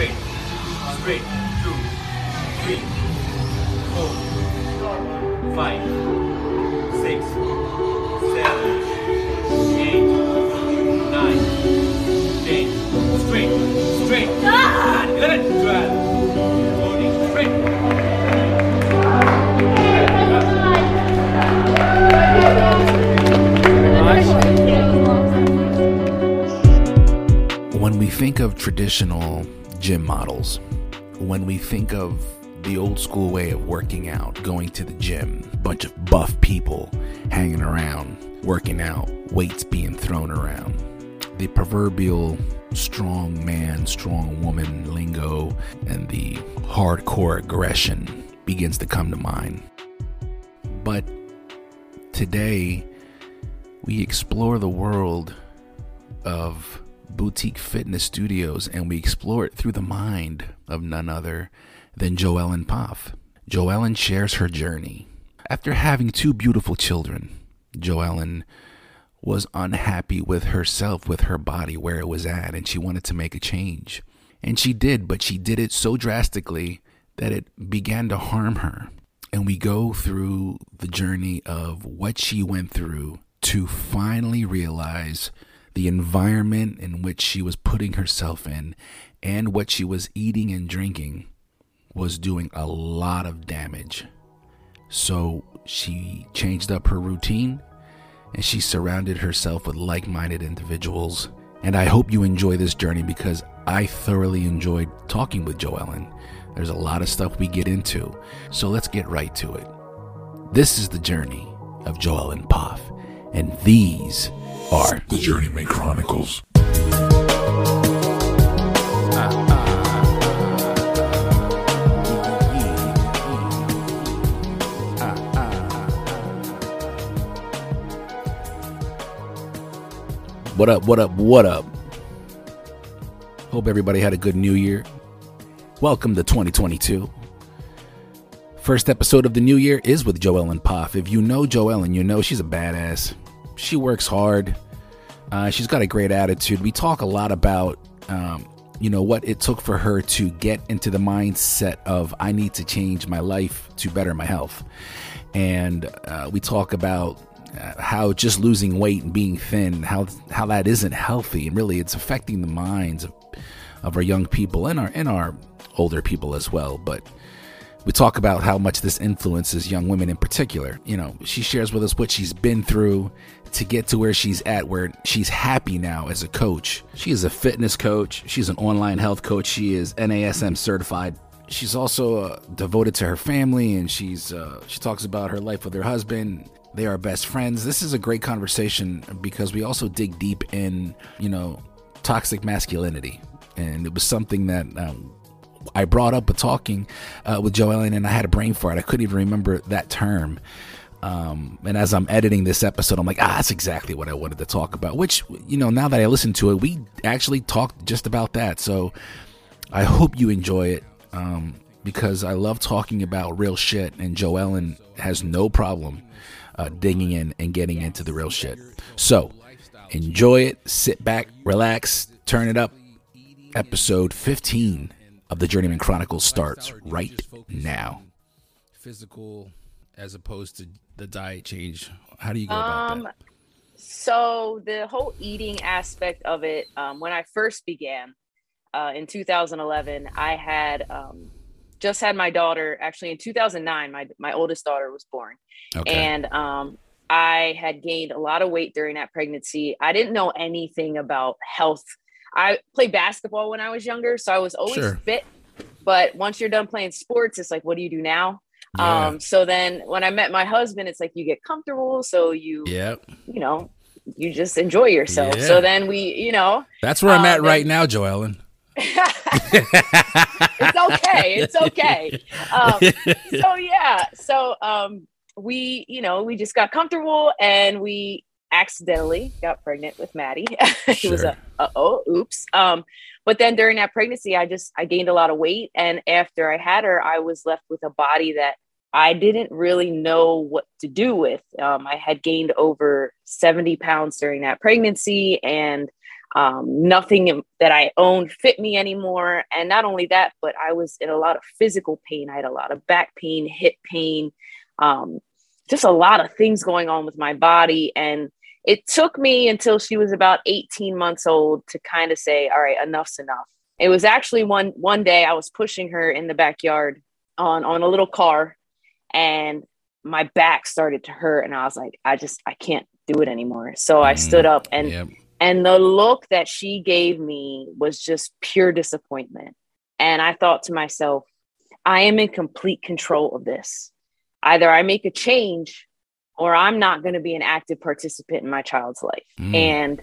straight, straight, two, three, four, five, six, seven, eight, nine, ten, straight, straight, and eleven, twelve, fourteen, straight. When we think of traditional gym models, when we think of the old school way of working out, going to the gym, bunch of buff people hanging around, working out, weights being thrown around, the proverbial strong man, strong woman lingo, and the hardcore aggression begins to come to mind. But today, we explore the world of boutique fitness studios and we explore it through the mind of none other than Joellyn Poff. Joellyn shares her journey. After having two beautiful children, Joellyn was unhappy with herself, with her body, where it was at, and she wanted to make a change. And she did, but she did it so drastically that it began to harm her. And we go through the journey of what she went through to finally realize the environment in which she was putting herself in and what she was eating and drinking was doing a lot of damage. So she changed up her routine and she surrounded herself with like minded individuals. And I hope you enjoy this journey because I thoroughly enjoyed talking with Joellyn. There's a lot of stuff we get into, so let's get right to it. This is the journey of Joellyn Poff, and these are The Journeyman Chronicles. What up, what up, what up? Hope everybody had a good new year. Welcome to 2022. First episode of the new year is with Joellyn Poff. If you know Joellyn, you know she's a badass. She works hard. Uh, she's got a great attitude. We talk a lot about, um, you know, what it took for her to get into the mindset of I need to change my life to better my health. And uh, we talk about uh, how just losing weight and being thin, how how that isn't healthy, and really it's affecting the minds of, of our young people and our and our older people as well. But we talk about how much this influences young women in particular. You know, she shares with us what she's been through to get to where she's at, where she's happy now as a coach. She is a fitness coach. She's an online health coach. She is NASM certified. She's also uh, devoted to her family, and she's uh, she talks about her life with her husband. They are best friends. This is a great conversation because we also dig deep in, you know, toxic masculinity, and it was something that um, I brought up with talking uh, with Joellyn, and I had a brain fart. I couldn't even remember that term. Um, and as I'm editing this episode, I'm like, ah, that's exactly what I wanted to talk about. Which, you know, now that I listen to it, we actually talked just about that. So I hope you enjoy it um, because I love talking about real shit, and Joellyn has no problem uh, digging in and getting into the real shit. So enjoy it, sit back, relax, turn it up. Episode 15 of the Journeyman Chronicles starts right now. Physical as opposed to the diet change. How do you go about Um, that? so the whole eating aspect of it, um, when I first began uh, in 2011, I had um, just had my daughter. Actually, in 2009, my my oldest daughter was born, Okay. and um, I had gained a lot of weight during that pregnancy. I didn't know anything about health. I played basketball when I was younger, so I was always Sure. fit. But once you're done playing sports, it's like, what do you do now? Yeah. Um, so then when I met my husband, it's like you get comfortable, so you yep. you know, you just enjoy yourself. Yeah. So then we, you know, That's where I'm um, at then- right now, Joellyn. it's okay. It's okay. Um, so yeah. So um, we, you know, we just got comfortable and we accidentally got pregnant with Maddie. it was a uh oh, oops. Um, but then during that pregnancy, I just I gained a lot of weight, and after I had her, I was left with a body that I didn't really know what to do with. Um, I had gained over seventy pounds during that pregnancy, and Um, nothing that I owned fit me anymore. And not only that, but I was in a lot of physical pain. I had a lot of back pain, hip pain, um, just a lot of things going on with my body. And it took me until she was about 18 months old to kind of say, all right, enough's enough. It was actually one one day I was pushing her in the backyard on on a little car and my back started to hurt and I was like, I just I can't do it anymore. So I mm, stood up and Yep. and the look that she gave me was just pure disappointment. And I thought to myself, I am in complete control of this. Either I make a change or I'm not going to be an active participant in my child's life. Mm. And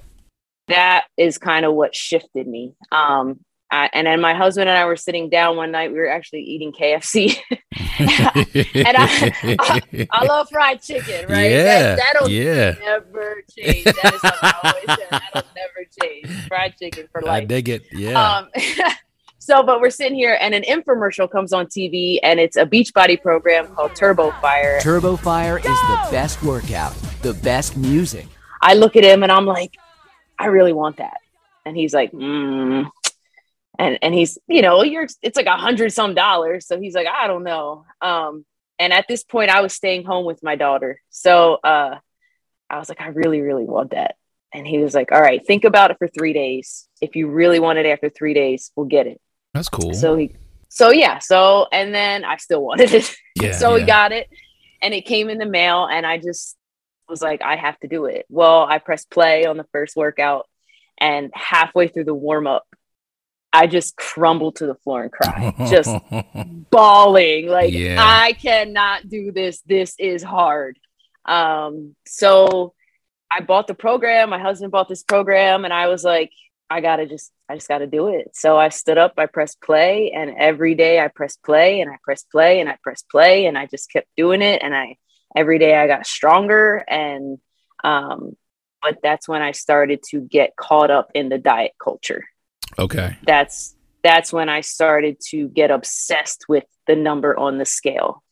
that is kind of what shifted me. Um, I, and then my husband and I were sitting down one night. We were actually eating KFC. and I, I love fried chicken, right? Yeah, That, that'll yeah. never change. That is something I always said. That'll never change. Fried chicken for life. I dig it. Yeah. Um, so, but we're sitting here, and an infomercial comes on TV, and it's a Beachbody program called Turbo Fire. Turbo Fire is the best workout, the best music. I look at him, and I'm like, I really want that, and he's like, mm. and and he's, you know, you're, it's like a hundred some dollars, so he's like, I don't know. Um, and at this point, I was staying home with my daughter, so uh, I was like, I really, really want that. And he was like, All right, think about it for three days. If you really want it after three days, we'll get it. That's cool. So he, so yeah, so and then I still wanted it. yeah. so we got it, and it came in the mail, and I just was like, I have to do it. Well, I pressed play on the first workout, and halfway through the warm up, I just crumbled to the floor and cried, just bawling, like Yeah. I cannot do this. This is hard. Um, so I bought the program. My husband bought this program, and I was like, I gotta just, I just gotta do it. So I stood up, I pressed play, and every day I pressed play, and I pressed play, and I pressed play, and I just kept doing it. And I every day I got stronger, and um, but that's when I started to get caught up in the diet culture okay. that's that's when I started to get obsessed with the number on the scale.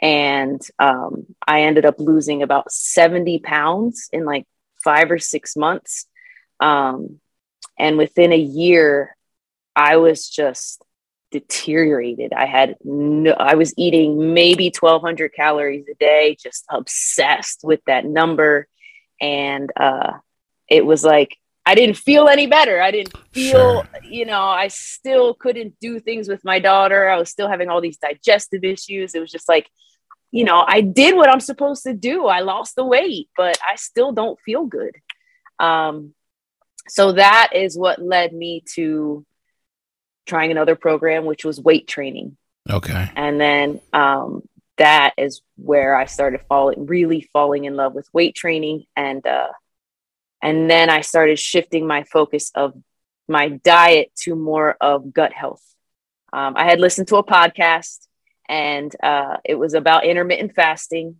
And um, I ended up losing about 70 pounds in like five or six months. Um, and within a year, I was just deteriorated. I had no, I was eating maybe 1200 calories a day, just obsessed with that number. And uh, it was like, I didn't feel any better. I didn't feel, Sure. you know, I still couldn't do things with my daughter. I was still having all these digestive issues. It was just like, you know, I did what I'm supposed to do. I lost the weight, but I still don't feel good. Um, so that is what led me to trying another program, which was weight training. Okay. And then um, that is where I started falling, really falling in love with weight training. And, uh, and then I started shifting my focus of my diet to more of gut health. Um, I had listened to a podcast and uh, it was about intermittent fasting.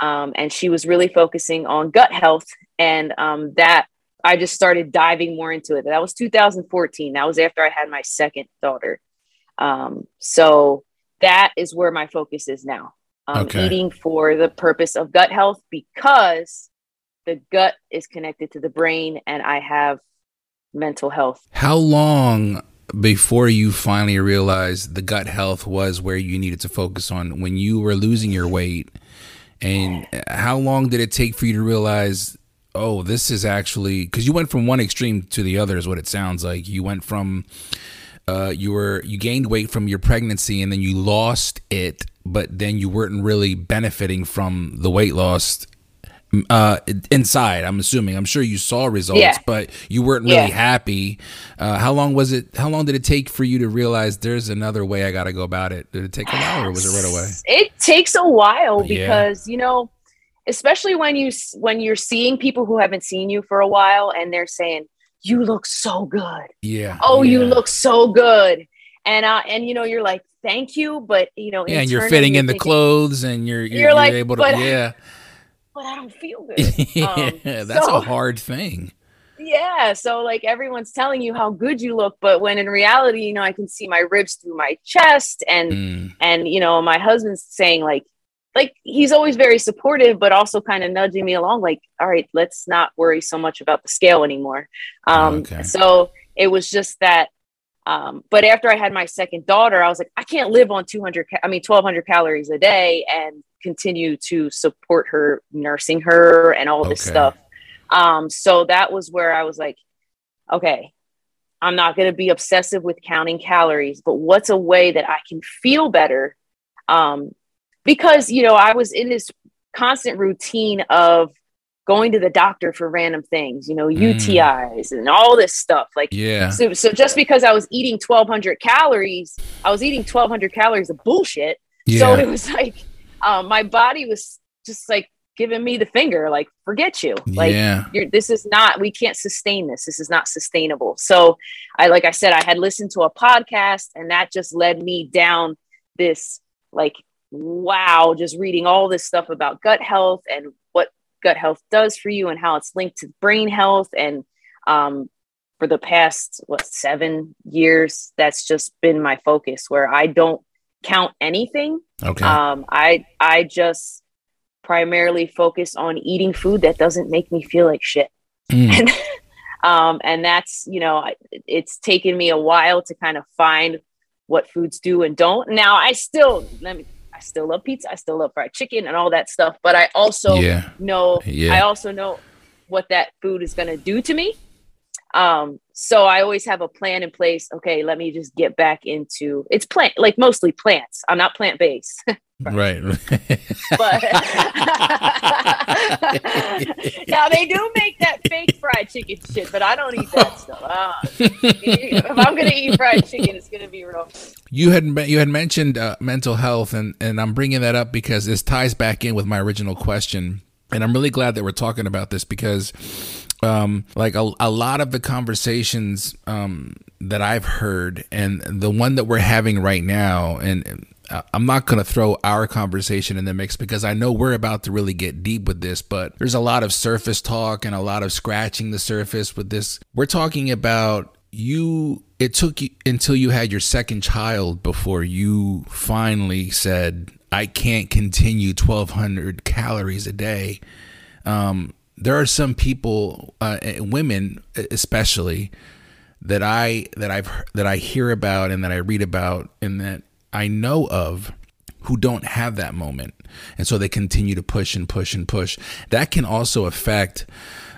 Um, and she was really focusing on gut health. And um, that I just started diving more into it. That was 2014. That was after I had my second daughter. Um, so that is where my focus is now. Um, Okay. Eating for the purpose of gut health because the gut is connected to the brain and I have mental health. How long before you finally realized the gut health was where you needed to focus on when you were losing your weight? And how long did it take for you to realize, oh, this is actually because you went from one extreme to the other, is what it sounds like. You went from uh, you were you gained weight from your pregnancy and then you lost it, but then you weren't really benefiting from the weight loss uh inside i'm assuming i'm sure you saw results Yeah. but you weren't really Yeah. happy uh how long was it how long did it take for you to realize there's another way i gotta go about it did it take a while or was it right away It takes a while Yeah. because, you know, especially when you when you're seeing people who haven't seen you for a while and they're saying, "You look so good." yeah. Oh you look so good. And uh and you know you're like thank you but you know yeah and you're fitting you're in the clothes and you're you're, You're you're like, able to but- yeah. but i don't feel good. Yeah Um, that's so- a hard thing. Yeah so like everyone's telling you how good you look but when in reality you know i can see my ribs through my chest and Mm, and you know my husband's saying like like he's always very supportive, but also kind of nudging me along, like, all right, let's not worry so much about the scale anymore. Um, Okay. So it was just that. Um, but after I had my second daughter, I was like, I can't live on 200, ca- I mean, 1200 calories a day and continue to support her, nursing her, and all this Okay. stuff. Um, so that was where I was like, okay, I'm not going to be obsessive with counting calories, but what's a way that I can feel better? Um, because, you know, I was in this constant routine of going to the doctor for random things, you know, Mm. UTIs and all this stuff. Like, Yeah. so, so just because I was eating 1200 calories, I was eating 1200 calories of bullshit. Yeah. So it was like, um, my body was just like giving me the finger, like, forget you. Like, yeah. you're this is not we can't sustain this this is not sustainable so i like i said i had listened to a podcast and that just led me down this like wow just reading all this stuff about gut health and what gut health does for you and how it's linked to brain health and um for the past what seven years that's just been my focus where i don't count anything Okay. um i i just primarily focus on eating food that doesn't make me feel like shit Mm. and um and that's you know it's taken me a while to kind of find what foods do and don't now i still let me still love pizza i still love fried chicken and all that stuff but i also yeah. know Yeah. i also know what that food is going to do to me um so i always have a plan in place okay let me just get back into it's plant like mostly plants i'm not plant based Right. but now they do make that fake fried chicken shit, but I don't eat that stuff. Uh, if I'm gonna eat fried chicken, it's gonna be real. You had you had mentioned uh, mental health, and and I'm bringing that up because this ties back in with my original question, and I'm really glad that we're talking about this because, um, like a, a lot of the conversations um, that I've heard, and the one that we're having right now, and. I'm not going to throw our conversation in the mix because I know we're about to really get deep with this, but there's a lot of surface talk and a lot of scratching the surface with this. We're talking about you it took you until you had your second child before you finally said i can't continue 1200 calories a day um, there are some people uh, women especially that i that i've that i hear about and that i read about and that i know of who don't have that moment and so they continue to push and push and push that can also affect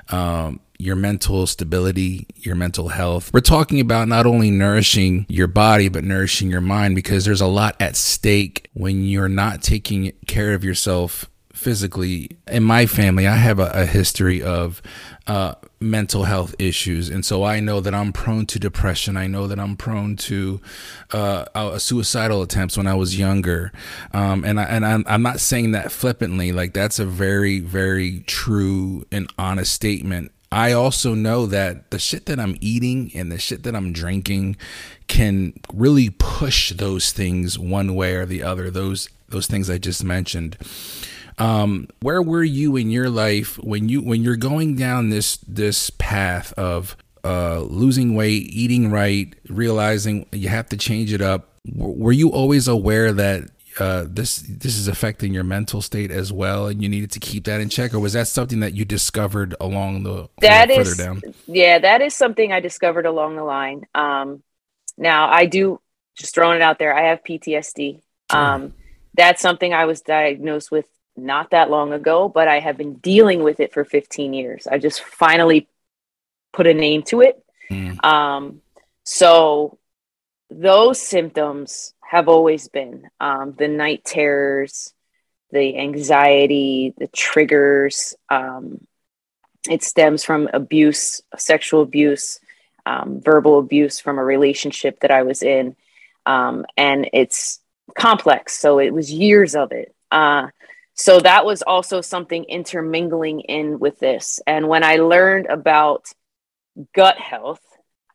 um, your mental stability, your mental health. We're talking about not only nourishing your body, but nourishing your mind because there's a lot at stake when you're not taking care of yourself physically. In my family, I have a, a history of uh, mental health issues. And so I know that I'm prone to depression. I know that I'm prone to uh, uh, suicidal attempts when I was younger. Um, and I, and I'm, I'm not saying that flippantly. Like that's a very, very true and honest statement. I also know that the shit that I'm eating and the shit that I'm drinking can really push those things one way or the other. Those those things I just mentioned. Um, where were you in your life when you when you're going down this this path of uh, losing weight, eating right, realizing you have to change it up? W- Were you always aware that uh, this this is affecting your mental state as well, and you needed to keep that in check, or was that something that you discovered along the That further is, down? yeah, that is something I discovered along the line. Um, now I do just throwing it out there. I have PTSD. Um, that's something I was diagnosed with not that long ago, but I have been dealing with it for 15 years. I just finally put a name to it. Mm. Um, so those symptoms have always been um, the night terrors, the anxiety, the triggers. Um, it stems from abuse, sexual abuse, um, verbal abuse from a relationship that I was in. Um, and it's complex. So it was years of it. Uh, so that was also something intermingling in with this. And when I learned about gut health,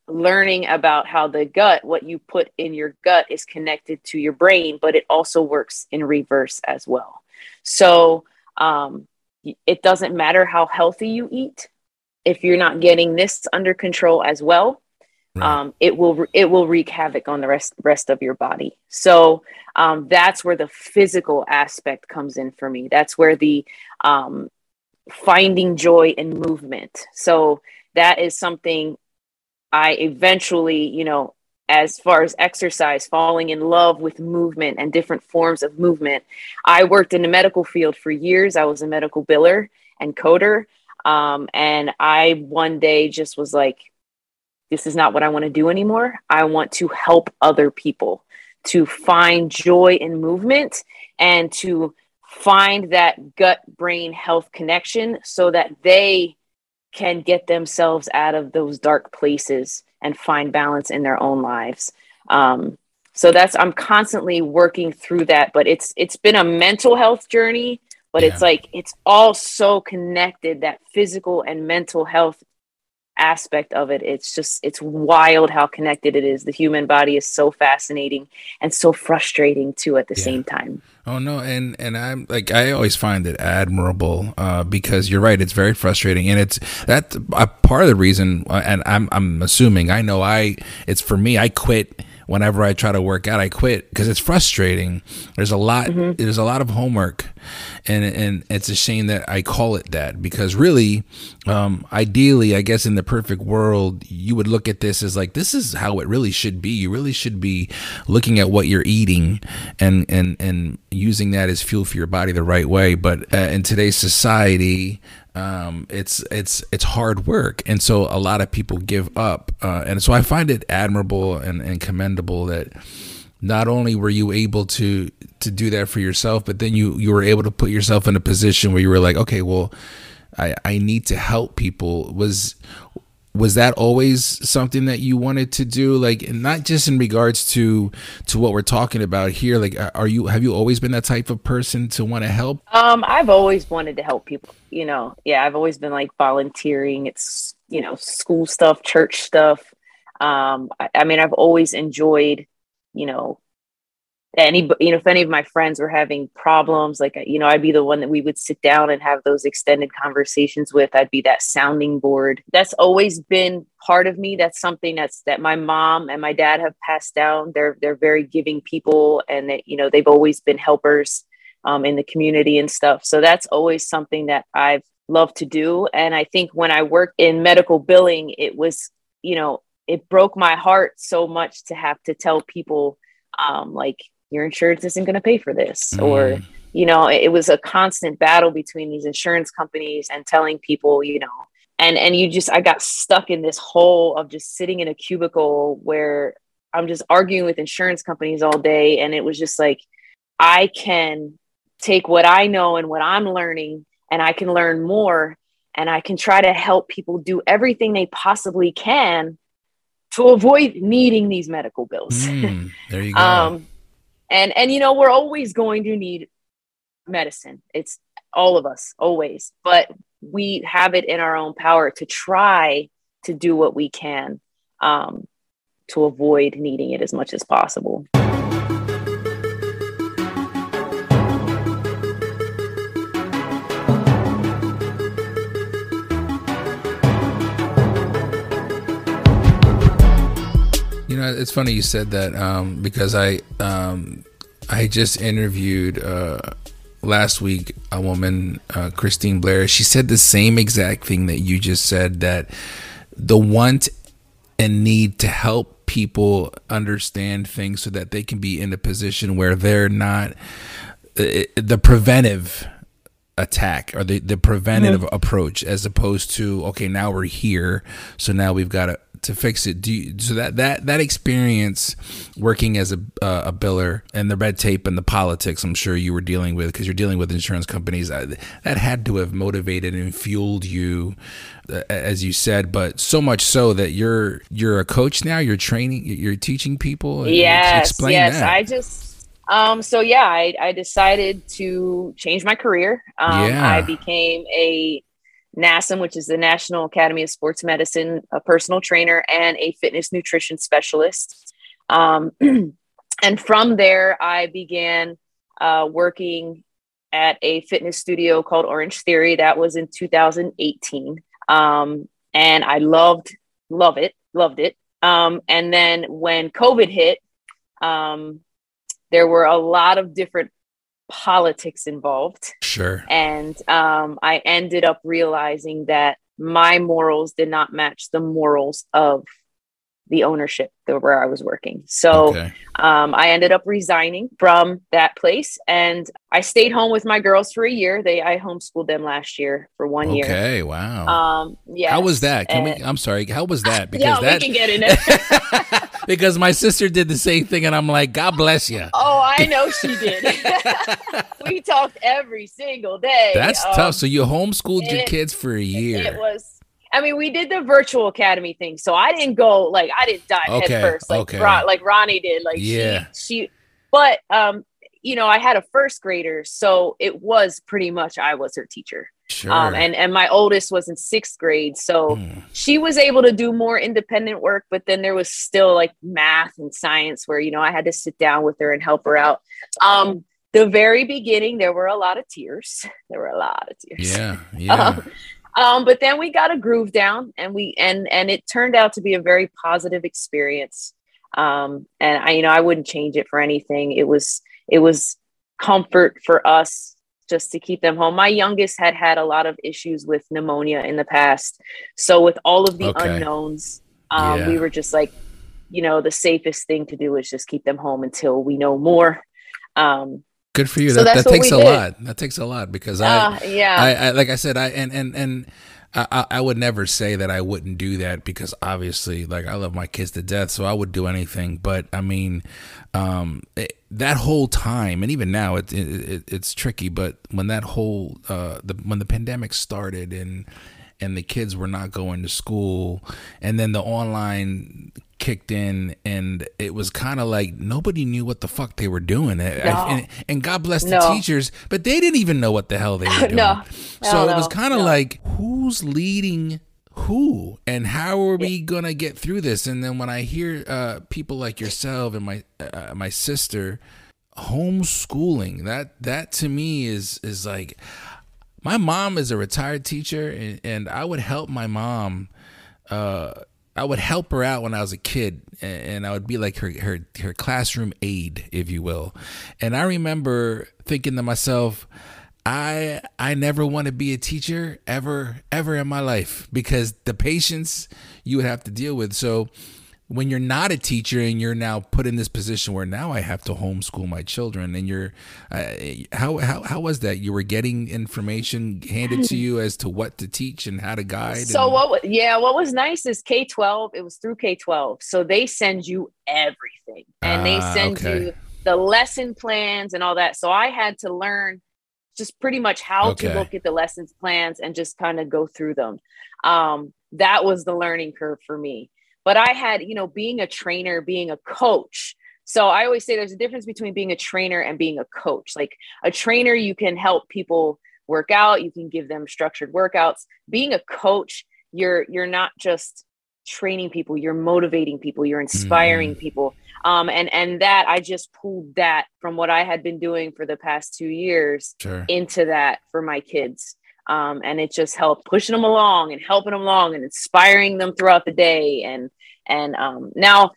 learning about how the gut, what you put in your gut, is connected to your brain, but it also works in reverse as well. So um, it doesn't matter how healthy you eat if you're not getting this under control as well. Right. um, it will it will wreak havoc on the rest rest of your body. So um, that's where the physical aspect comes in for me. That's where the um, finding joy in movement. So that is something I eventually, you know, as far as exercise, falling in love with movement and different forms of movement. I worked in the medical field for years. I was a medical biller and coder. Um, and I one day just was like, this is not what I want to do anymore. I want to help other people to find joy in movement and to find that gut brain health connection so that they can get themselves out of those dark places and find balance in their own lives. Um, so that's I'm constantly working through that, but it's it's been a mental health journey, but Yeah. it's like it's all so connected that physical and mental health aspect of it it's just it's wild how connected it is the human body is so fascinating and so frustrating too at the Yeah. same time Oh no, and and I'm like I always find it admirable uh, because you're right. It's very frustrating, and it's that a part of the reason. uh, And I'm I'm assuming I know I it's for me. I quit whenever I try to work out. I quit because it's frustrating. There's a lot. There's a lot of homework, and and it's a shame that I call it that because really, um, ideally, I guess in the perfect world, you would look at this as like this is how it really should be. You really should be looking at what you're eating and and and using that as fuel for your body the right way. But uh, in today's society, um, it's it's it's hard work, and so a lot of people give up. Uh, and so I find it admirable and, and commendable that not only were you able to to do that for yourself, but then you you were able to put yourself in a position where you were like, okay, well, I I need to help people. Was was that always something that you wanted to do like not just in regards to to what we're talking about here like are you have you always been that type of person to want to help Um, I've always wanted to help people. You know, yeah, I've always been like volunteering. It's you know, school stuff, church stuff. Um, I, I mean, I've always enjoyed, you know, any you know, if any of my friends were having problems, like you know, I'd be the one that we would sit down and have those extended conversations with. I'd be that sounding board. That's always been part of me. That's something that's that my mom and my dad have passed down. They're they're very giving people, and that you know, they've always been helpers um, in the community and stuff. So that's always something that I've loved to do. And I think when I worked in medical billing, it was, you know, it broke my heart so much to have to tell people, um, like, your insurance isn't going to pay for this, or, Mm. you know, it, it was a constant battle between these insurance companies and telling people, you know, and and you just I got stuck in this hole of just sitting in a cubicle where I'm just arguing with insurance companies all day, and it was just like I can take what I know and what I'm learning, and I can learn more, and I can try to help people do everything they possibly can to avoid needing these medical bills. Mm, there you go um, and and you know we're always going to need medicine. It's all of us always, but we have it in our own power to try to do what we can um, to avoid needing it as much as possible. Know, it's funny you said that um, because I um, I just interviewed uh, last week a woman, uh, Christine Blair. She said the same exact thing that you just said that the want and need to help people understand things so that they can be in a position where they're not uh, the preventive attack or the, the preventative approach as opposed to okay now we're here so now we've got to to fix it. Do you, so that that that experience working as a uh, a biller and the red tape and the politics I'm sure you were dealing with because you're dealing with insurance companies uh, that had to have motivated and fueled you uh, as you said but so much so that you're you're a coach now you're training you're teaching people Yes, explain yes. that. I just um so yeah, I, I decided to change my career. Um Yeah. I became a NASM, which is the National Academy of Sports Medicine, a personal trainer and a fitness nutrition specialist. Um and from there I began uh working at a fitness studio called Orange Theory. That was in 2018. Um and I loved love it, loved it Um, and then when COVID hit, um, there were a lot of different politics involved. Sure. And um, I ended up realizing that my morals did not match the morals of the ownership where I was working. So Okay. um, I ended up resigning from that place and I stayed home with my girls for a year. They I homeschooled them last year for one year. Okay. Wow. Um, yeah. how was that? Can we? I'm sorry. How was that? yeah, Because that we can get in it. because my sister did the same thing, and I'm like, God bless you. oh, I know she did. we talked every single day. That's Um, tough. So you homeschooled your it- kids for a year. It was. I mean, we did the virtual academy thing, so I didn't go like I didn't dive Okay, head first like okay. Ron, like Ronnie did. Like Yeah. she, she, but um, you know, I had a first grader, so it was pretty much I was her teacher. Sure. Um, and and my oldest was in sixth grade, so Hmm. she was able to do more independent work. But then there was still like math and science where you know I had to sit down with her and help her out. Um, the very beginning, there were a lot of tears. There were a lot of tears. yeah. Yeah. Um, um, but then we got a groove down and we and and it turned out to be a very positive experience. Um and i you know i wouldn't change it for anything. It was it was comfort for us just to keep them home. My youngest had had a lot of issues with pneumonia in the past. So with all of the Okay. unknowns um Yeah. we were just like you know the safest thing to do is just keep them home until we know more. Um Good for you. so that that takes a did. lot. That takes a lot because I. uh, yeah I, I like I said I and and and I, I would never say that I wouldn't do that because obviously like I love my kids to death so I would do anything but I mean um it, that whole time and even now it, it, it it's tricky but when that whole uh the when the pandemic started and and the kids were not going to school and then the online kicked in and it was kind of like nobody knew what the fuck they were doing I- I- No. and, and god bless the No. teachers but they didn't even know what the hell they were doing No. so it was kind of No. like who's leading who and how are we gonna get through this and then when i hear uh, people like yourself and my uh, my sister homeschooling that that to me is is like my mom is a retired teacher and, and i would help my mom uh I would help her out when I was a kid, and I would be like her her her classroom aide, if you will. And I remember thinking to myself, I I never want to be a teacher ever ever in my life because the patience you would have to deal with. So when you're not a teacher and you're now put in this position where now I have to homeschool my children, and you're uh, how how how was that? You were getting information handed to you as to what to teach and how to guide. So and- what? Yeah, what was nice is K twelve. It was through K twelve, so they send you everything, and they Ah, send okay. you the lesson plans and all that. So I had to learn just pretty much how Okay. to look at the lessons plans and just kind of go through them. Um, that was the learning curve for me. But I had, you know, being a trainer, being a coach. So I always say there's a difference between being a trainer and being a coach. Like a trainer, you can help people work out, you can give them structured workouts. Being a coach, you're you're not just training people, you're motivating people, you're inspiring people. Um, and and that I just pulled that from what I had been doing for the past two years sure. into that for my kids. Um, and it just helped pushing them along and helping them along and inspiring them throughout the day. And and um, now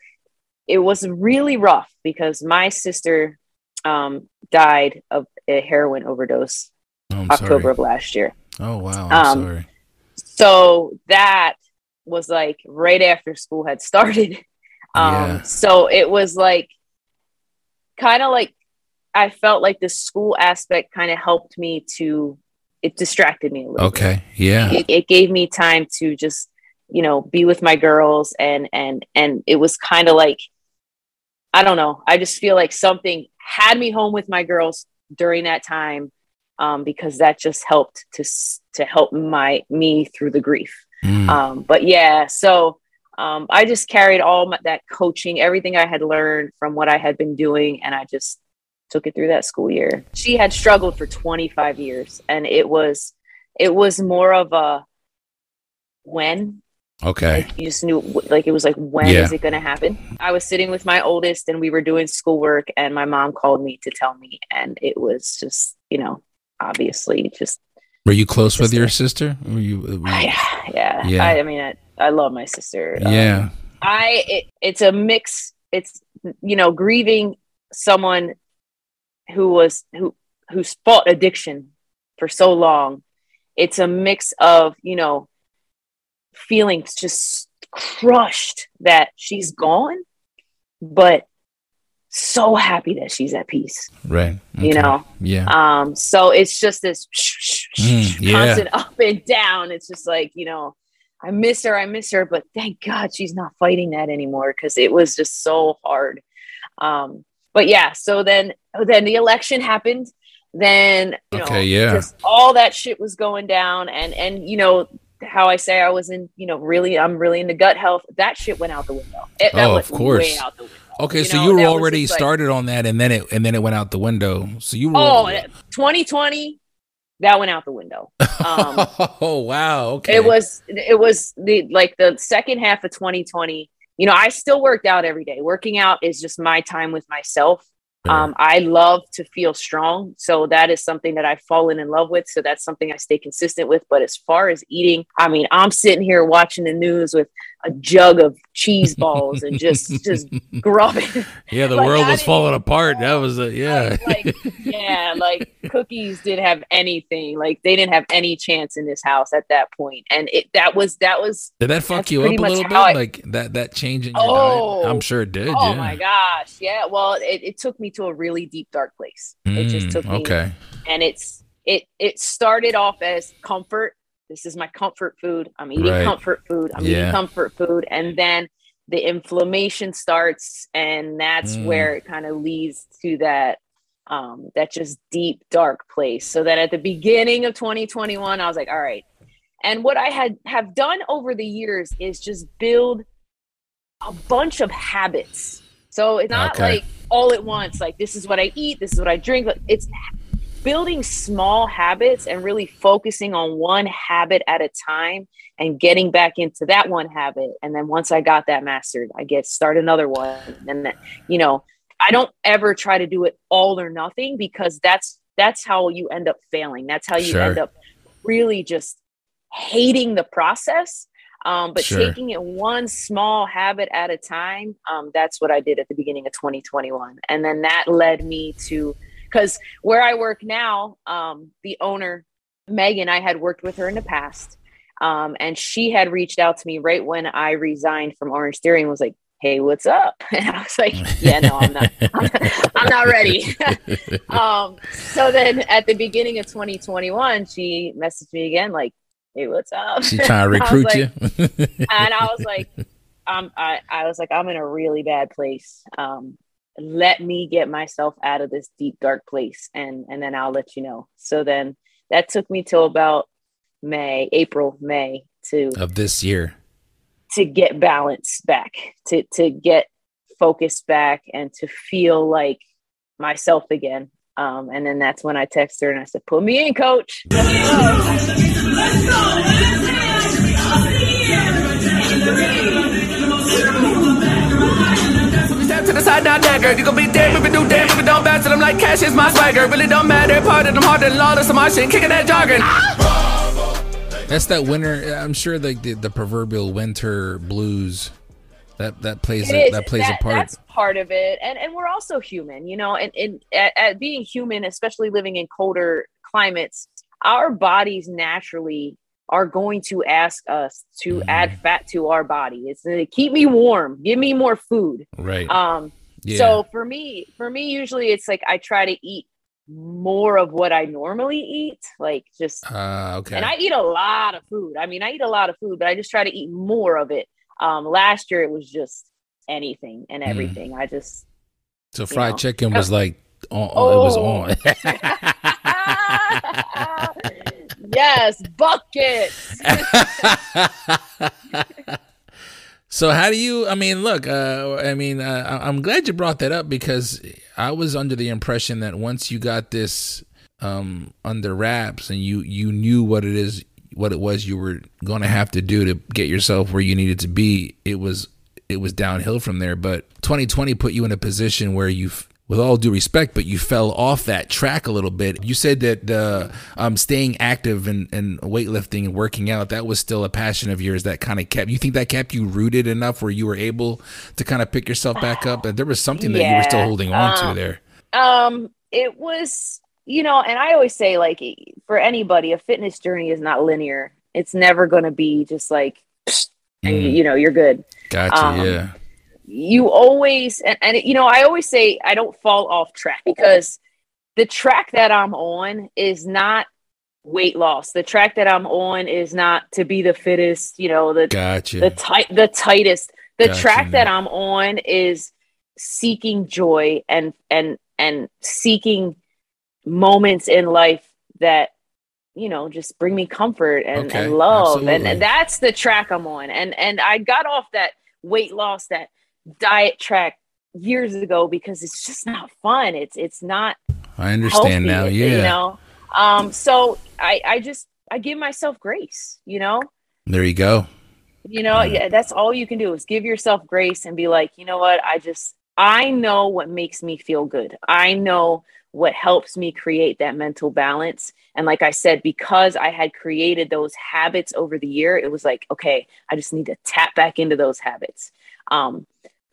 it was really rough because my sister um, died of a heroin overdose Oh, October sorry. of last year. Oh wow, I'm Um, sorry. So that was like right after school had started. Um, Yeah. So it was like kind of like I felt like the school aspect kind of helped me to, it distracted me a little bit. Okay, yeah, It, it gave me time to just, you know, be with my girls and, and, and it was kind of like, I don't know. I just feel like something had me home with my girls during that time um, because that just helped to, to help my, me through the grief. Mm. Um, but yeah, so um, I just carried all my, that coaching, everything I had learned from what I had been doing, and I just took it through that school year. She had struggled for 25 years, and it was it was more of a when okay, like you just knew like it was like when is Yeah. it going to happen i was sitting with my oldest and we were doing schoolwork and my mom called me to tell me and it was just you know obviously just were you close with your sister? Were you? Were you yeah yeah, Yeah. I, I mean I, I love my sister Um, yeah, I it, it's a mix. It's you know grieving someone who was who who's fought addiction for so long. It's a mix of you know feelings just crushed that she's gone, but so happy that she's at peace. Right. You know. Yeah. Um. So it's just this Mm, yeah. constant up and down. It's just like you know. I miss her, I miss her, but thank God she's not fighting that anymore because it was just so hard. Um, but yeah, so then then the election happened. Then you know, Okay, yeah. just all that shit was going down, and and you know how I say I was in, you know, really, I'm really into gut health. That shit went out the window. It, Oh, of course. way out the window. Okay, You so know, you were that already just like- started on that, and then it and then it went out the window. So you were. Oh, 2020, that went out the window. Um, oh wow. Okay. it was it was the like the second half of 2020 you know i still worked out every day. Working out is just my time with myself. Um, i love to feel strong. So that is something that i've fallen in love with. So that's something i stay consistent with. But as far as eating i mean i'm sitting here watching the news with a jug of cheese balls and just just grubbing yeah, the like, world was falling apart. That was a yeah. like yeah like cookies didn't have anything like they didn't have any chance in this house at that point. and it that was that was Did that fuck you up a little bit? I- like that that change in your Oh. diet? I'm sure it did. Oh yeah. my gosh. Yeah. Well, it, it took me to a really deep, dark place. it just Mm, took me. okay. And it's, it, it started off as comfort. This is my comfort food. I'm eating Right. comfort food. I'm Yeah. eating comfort food. And then the inflammation starts. And that's Mm. where it kind of leads to that, um, that just deep, dark place. So that at the beginning of 2021, I was like, all right. And what I had have done over the years is just build a bunch of habits. So it's not Okay. like all at once, like this is what I eat, this is what I drink. But it's building small habits and really focusing on one habit at a time and getting back into that one habit. And then once I got that mastered, I get start another one. And then, you know, I don't ever try to do it all or nothing because that's that's how you end up failing. That's how you Sure. end up really just hating the process. Um, but Sure. taking it one small habit at a time, um, that's what I did at the beginning of 2021. And then that led me to, because where I work now, um, the owner, Megan, I had worked with her in the past. Um, and she had reached out to me right when I resigned from Orange Theory and was like, Hey, what's up? And I was like, Yeah, no, I'm not, I'm, I'm not ready. um, so then at the beginning of 2021, she messaged me again, like, Hey, what's up? She trying to recruit like- you. and I was like, um, I, I was like, I'm in a really bad place. Um, let me get myself out of this deep dark place, and and then I'll let you know. So then that took me till about May, April, May to of this year. to get balance back, to to get focus back, and to feel like myself again. Um, and then that's when I texted her and I said, "Put me in, coach." Side, down dagger. You gon' be dead if we do damn if we don't bounce. And I'm like, cash is my swagger. Really don't matter. Part of them harder than lawless. I'm my shit, kicking that jargon. That's that winter. I'm sure the the, the proverbial winter blues. That that plays a, that plays That- a part. That's part of it, and and we're also human, you know. And and at, at being human, especially living in colder climates, our bodies naturally are going to ask us to Mhm. add fat to our body. It's uh, keep me warm, give me more food. Right. Um, yeah. so for me, for me, usually it's like I try to eat more of what I normally eat, like just uh, okay. and I eat a lot of food. I mean, I eat a lot of food, but I just try to eat more of it. Um, last year it was just anything and Mm. everything. I just so fried know. chicken was like on, it was Oh. on. yes, buckets. so how do you i mean look uh i mean uh, i'm glad you brought that up because i was under the impression that once you got this um under wraps and you you knew what it is what it was you were going to have to do to get yourself where you needed to be it was it was downhill from there. But 2020 put you in a position where you f- with all due respect, but you fell off that track a little bit. You said that uh, um, staying active and, and weightlifting and working out, that was still a passion of yours that kind of kept, you think that kept you rooted enough where you were able to kind of pick yourself back up? And there was something that you were still holding on um, to there. Um, it was, you know, and I always say, like, for anybody, a fitness journey is not linear. It's never going to be just like, and Mm. you know, you're good. Gotcha. um, yeah. You always and, and you know i always say i don't fall off track because the track that i'm on is not weight loss. The track that i'm on is not to be the fittest you know the Gotcha. the tight the tightest. The Gotcha, track that i'm on is seeking joy and and and seeking moments in life that you know just bring me comfort and, Okay, and love. And, and that's the track i'm on. And and i got off that weight loss that diet track years ago because it's just not fun it's it's not I understand now. Yeah. you know um so i i just i give myself grace you know There you go. you know yeah that's all you can do is give yourself grace and be like you know what i just i know what makes me feel good i know what helps me create that mental balance and like i said because i had created those habits over the year it was like okay i just need to tap back into those habits um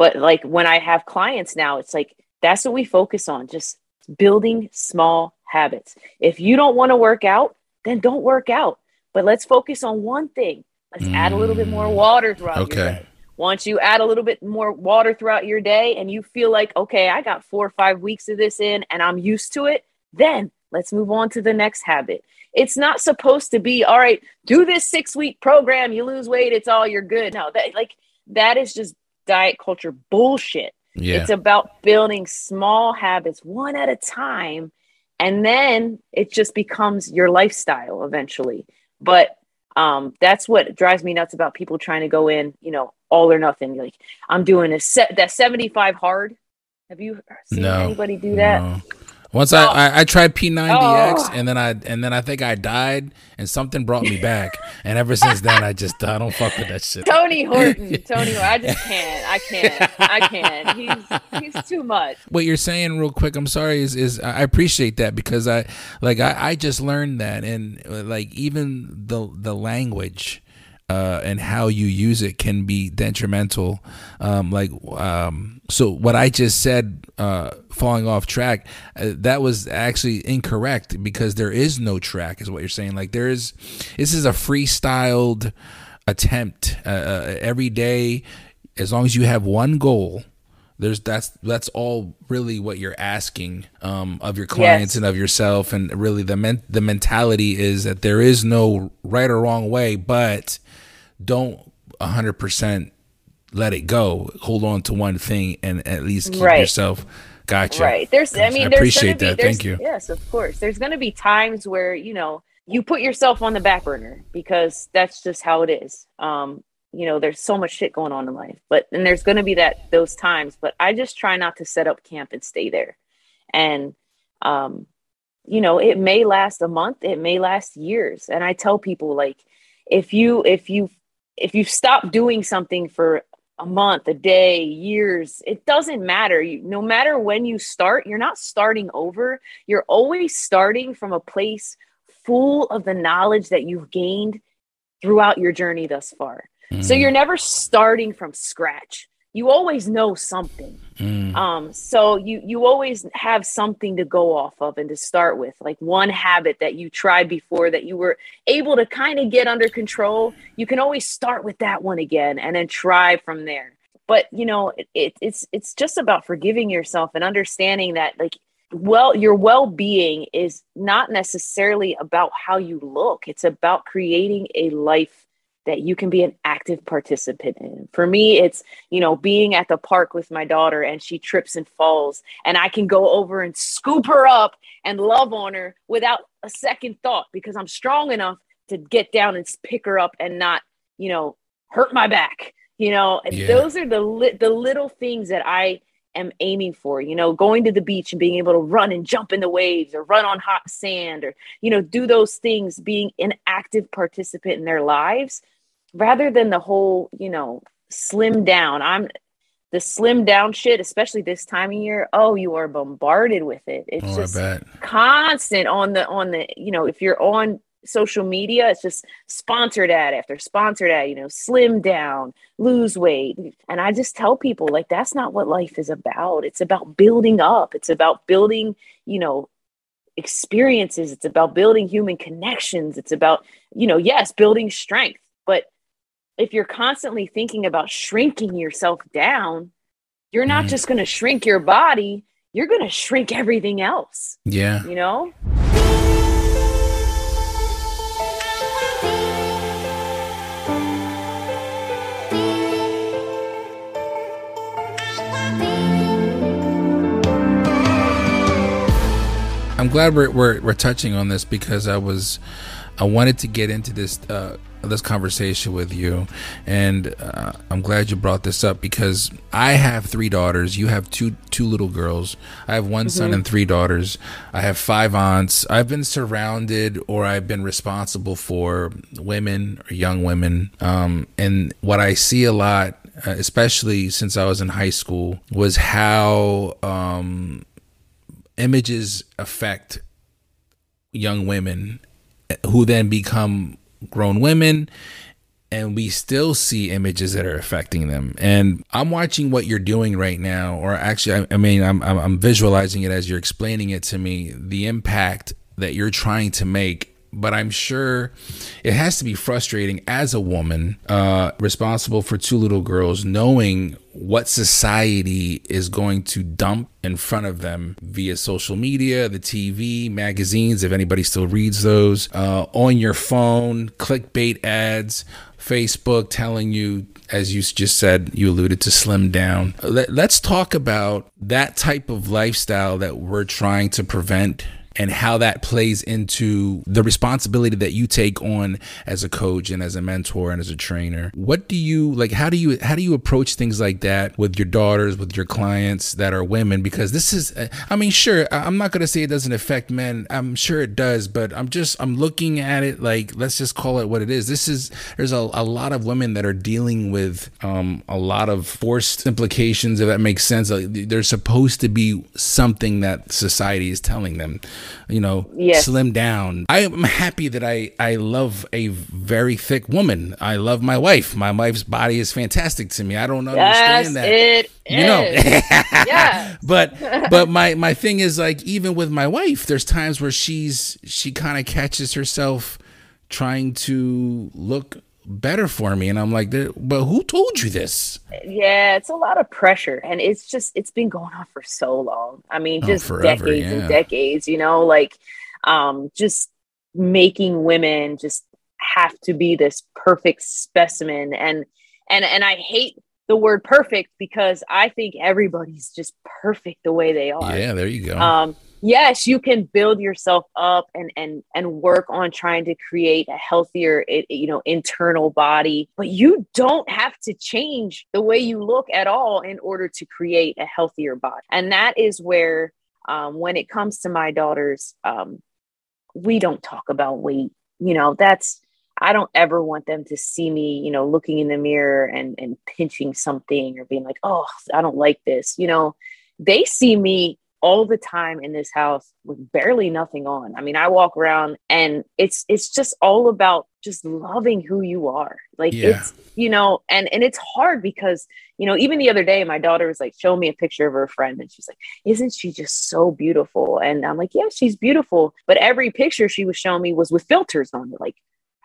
but like when i have clients now it's like that's what we focus on just building small habits. If you don't want to work out then don't work out. But let's focus on one thing. Let's add a little bit more mm, water throughout your Okay. day. Once you add a little bit more water throughout your day and you feel like okay i got four or five weeks of this in and i'm used to it then let's move on to the next habit. It's not supposed to be all right do this six week program you lose weight it's all you're good. No that like that is just diet culture bullshit Yeah. it's about building small habits one at a time. And then it just becomes your lifestyle eventually. But um, that's what drives me nuts about people trying to go in, you know, all or nothing. Like I'm doing a set that 75 hard. Have you seen No. anybody do that? No. Once I, I I tried P90X Oh. and then I and then I think I died and something brought me back and ever since then I just I don't fuck with that shit. Tony Horton. Tony Horton. I just can't. I can't. I can't. He's he's too much. What you're saying real quick, I'm sorry, is is I appreciate that because I like I, I just learned that and like even the the language uh, and how you use it can be detrimental. Um, like, um, so what I just said, uh, falling off track, uh, that was actually incorrect because there is no track, is what you're saying. Like, there is, this is a freestyled attempt uh, uh, every day. As long as you have one goal, there's that's that's all really what you're asking um, of your clients Yes. and of yourself, and really the men- the mentality is that there is no right or wrong way, but don't 100% let it go. Hold on to one thing and at least keep Right. yourself. Gotcha. Right. There's, I I mean, there's appreciate that. be, there's- Thank you. Yes, of course. There's going to be times where, you know, you put yourself on the back burner because that's just how it is. Um, you know, there's so much shit going on in life, but, and there's going to be that, those times, but I just try not to set up camp and stay there. And, um, you know, it may last a month, it may last years. And I tell people like, if you, if you, if you stop doing something for a month, a day, years, it doesn't matter. You, no matter when you start, you're not starting over. You're always starting from a place full of the knowledge that you've gained throughout your journey thus far. So Mm, you're never starting from scratch. You always know something. mm, Um, so you you always have something to go off of and to start with, like one habit that you tried before that you were able to kind of get under control. You can always start with that one again and then try from there. But you know, it, it, it's it's just about forgiving yourself and understanding that like well your well-being is not necessarily about how you look. It's about creating a life that you can be an active participant in. For me, it's you know, being at the park with my daughter and she trips and falls, and I can go over and scoop her up and love on her without a second thought because I'm strong enough to get down and pick her up and not, you know, hurt my back. You know, Yeah. those are the li- the little things that I am aiming for. You know, going to the beach and being able to run and jump in the waves or run on hot sand or you know, do those things, being an active participant in their lives rather than the whole, you know, slim down. I'm the slim down shit, especially this time of year, oh, you are bombarded with it. It's Oh, just constant on the on the you know if you're on social media it's just sponsored ad after sponsored ad you know slim down lose weight. And i just tell people like that's not what life is about. It's about building up. It's about building you know experiences. It's about building human connections. It's about you know yes building strength if you're constantly thinking about shrinking yourself down you're not Mhm. just going to shrink your body you're going to shrink everything else Yeah. you know I'm glad we're, we're we're touching on this because I was I wanted to get into this uh, this conversation with you, and uh, I'm glad you brought this up because I have three daughters. You have two two little girls. I have one son and three daughters. I have five aunts. I've been surrounded or I've been responsible for women or young women, um, and what I see a lot. Uh, especially since I was in high school, was how um, images affect young women who then become grown women and we still see images that are affecting them. And i'm watching what you're doing right now or actually i, I mean I'm, I'm i'm visualizing it as you're explaining it to me the impact that you're trying to make but i'm sure it has to be frustrating as a woman uh, responsible for two little girls knowing what society is going to dump in front of them via social media, the TV, magazines, if anybody still reads those, uh, on your phone, clickbait ads, Facebook telling you, as you just said, you alluded to slim down. Let, let's talk about that type of lifestyle that we're trying to prevent and how that plays into the responsibility that you take on as a coach and as a mentor and as a trainer. What do you like how do you how do you approach things like that with your daughters, with your clients that are women because this is I mean sure, I'm not going to say it doesn't affect men. I'm sure it does, but I'm just I'm looking at it like let's just call it what it is. This is there's a, a lot of women that are dealing with um, a lot of forced implications if that makes sense. Like, there's supposed to be something that society is telling them you know, Yes. slim down. I am happy that I I love a very thick woman. I love my wife. My wife's body is fantastic to me. I don't yes understand that. it is. you know. Yes. but but my my thing is like even with my wife, there's times where she's she kind of catches herself trying to look better for me and I'm like, but who told you this? yeah it's a lot of pressure and it's just it's been going on for so long i mean Oh, just forever, decades yeah. and decades you know like um just making women just have to be this perfect specimen and and and i hate the word perfect because i think everybody's just perfect the way they are Yeah, there you go. um yes you can build yourself up and and and work on trying to create a healthier you know internal body but you don't have to change the way you look at all in order to create a healthier body. And that is where um, when it comes to my daughters um, we don't talk about weight. You know that's i don't ever want them to see me you know looking in the mirror and and pinching something or being like oh i don't like this you know? They see me all the time in this house with barely nothing on. I mean, I walk around and it's it's just all about just loving who you are. Like Yeah. it's you know, and and it's hard because you know, even the other day my daughter was like showing me a picture of her friend and she's like, "Isn't she just so beautiful?" And I'm like, "Yeah, she's beautiful." But every picture she was showing me was with filters on it, like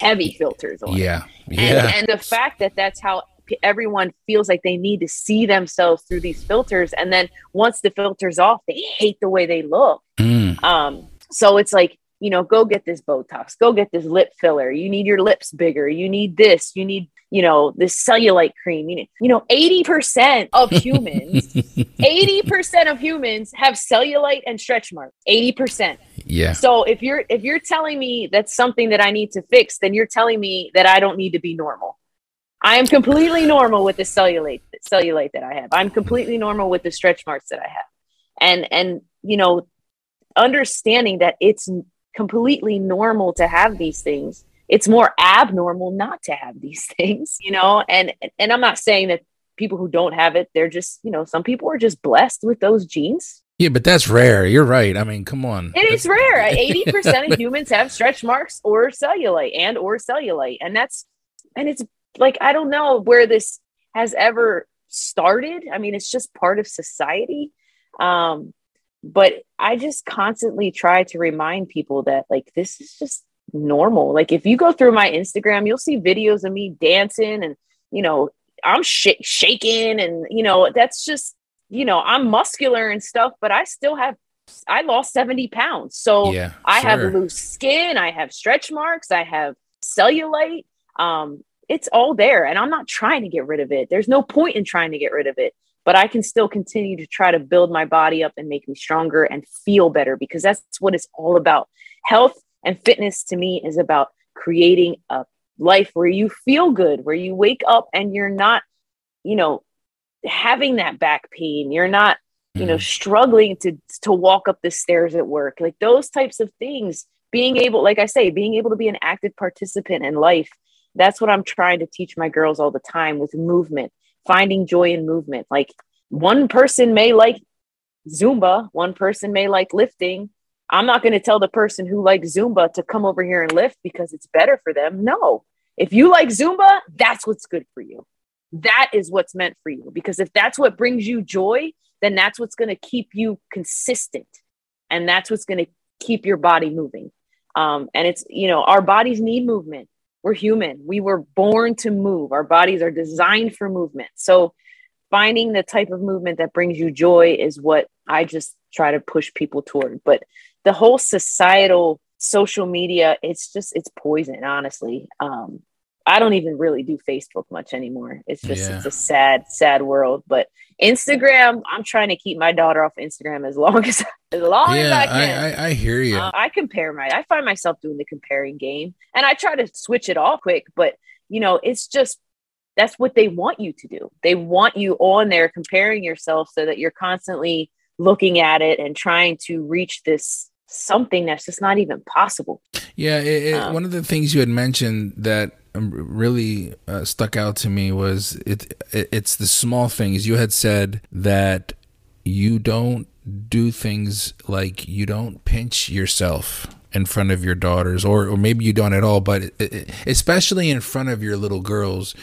heavy filters on it. yeah. And, Yeah. and the fact that that's how everyone feels like they need to see themselves through these filters. And then once the filter's off, they hate the way they look. Mm. Um, so it's like, you know, go get this Botox, go get this lip filler. You need your lips bigger. You need this. You need, you know, this cellulite cream. You, need, you know, 80% of humans, 80% of humans have cellulite and stretch marks. 80%. yeah. So if you're if you're telling me that's something that I need to fix, then you're telling me that I don't need to be normal. I am completely normal with the cellulite cellulite that I have. I'm completely normal with the stretch marks that I have. And and you know, understanding that it's completely normal to have these things. It's more abnormal not to have these things, you know? And and I'm not saying that people who don't have it, they're just, you know, some people are just blessed with those genes. Yeah, but that's rare. You're right. I mean, come on. And It is rare. 80% of humans have stretch marks or cellulite and or cellulite. And that's and it's like I don't know where this has ever started. I mean, it's just part of society. Um, but I just constantly try to remind people that like this is just normal. Like if you go through my Instagram, you'll see videos of me dancing and you know, I'm sh- shaking and you know, that's just you know, I'm muscular and stuff, but I still have I lost 70 pounds. So Yeah, I have loose skin, I have stretch marks, I have cellulite. Um, it's all there. And I'm not trying to get rid of it. There's no point in trying to get rid of it, but I can still continue to try to build my body up and make me stronger and feel better because that's what it's all about. Health and fitness to me is about creating a life where you feel good, where you wake up and you're not, you know, having that back pain. You're not, you know, mm. struggling to to walk up the stairs at work. Like those types of things, being able, like I say, being able to be an active participant in life. That's what I'm trying to teach my girls all the time with movement, finding joy in movement. Like one person may like Zumba, one person may like lifting. I'm not going to tell the person who likes Zumba to come over here and lift because it's better for them. No. If you like Zumba, that's what's good for you. That is what's meant for you. Because if that's what brings you joy, then that's what's going to keep you consistent. And that's what's going to keep your body moving. Um, and it's, you know, our bodies need movement. We're human. We were born to move. Our bodies are designed for movement. So finding the type of movement that brings you joy is what I just try to push people toward. But the whole societal social media, it's just it's poison, honestly. Um, I don't even really do Facebook much anymore. It's just Yeah. it's a sad, sad world. But Instagram, I'm trying to keep my daughter off Instagram as long as as long as I can. I, I, I hear you. Uh, I compare my, I find myself doing the comparing game and I try to switch it off quick, but you know, it's just, that's what they want you to do. They want you on there comparing yourself so that you're constantly looking at it and trying to reach this something that's just not even possible. Yeah, it, it, Um, one of the things you had mentioned that um, really uh, stuck out to me was it, it. It's the small things. You had said that you don't do things like you don't pinch yourself in front of your daughters, or or maybe you don't at all. But it, it, especially in front of your little girls,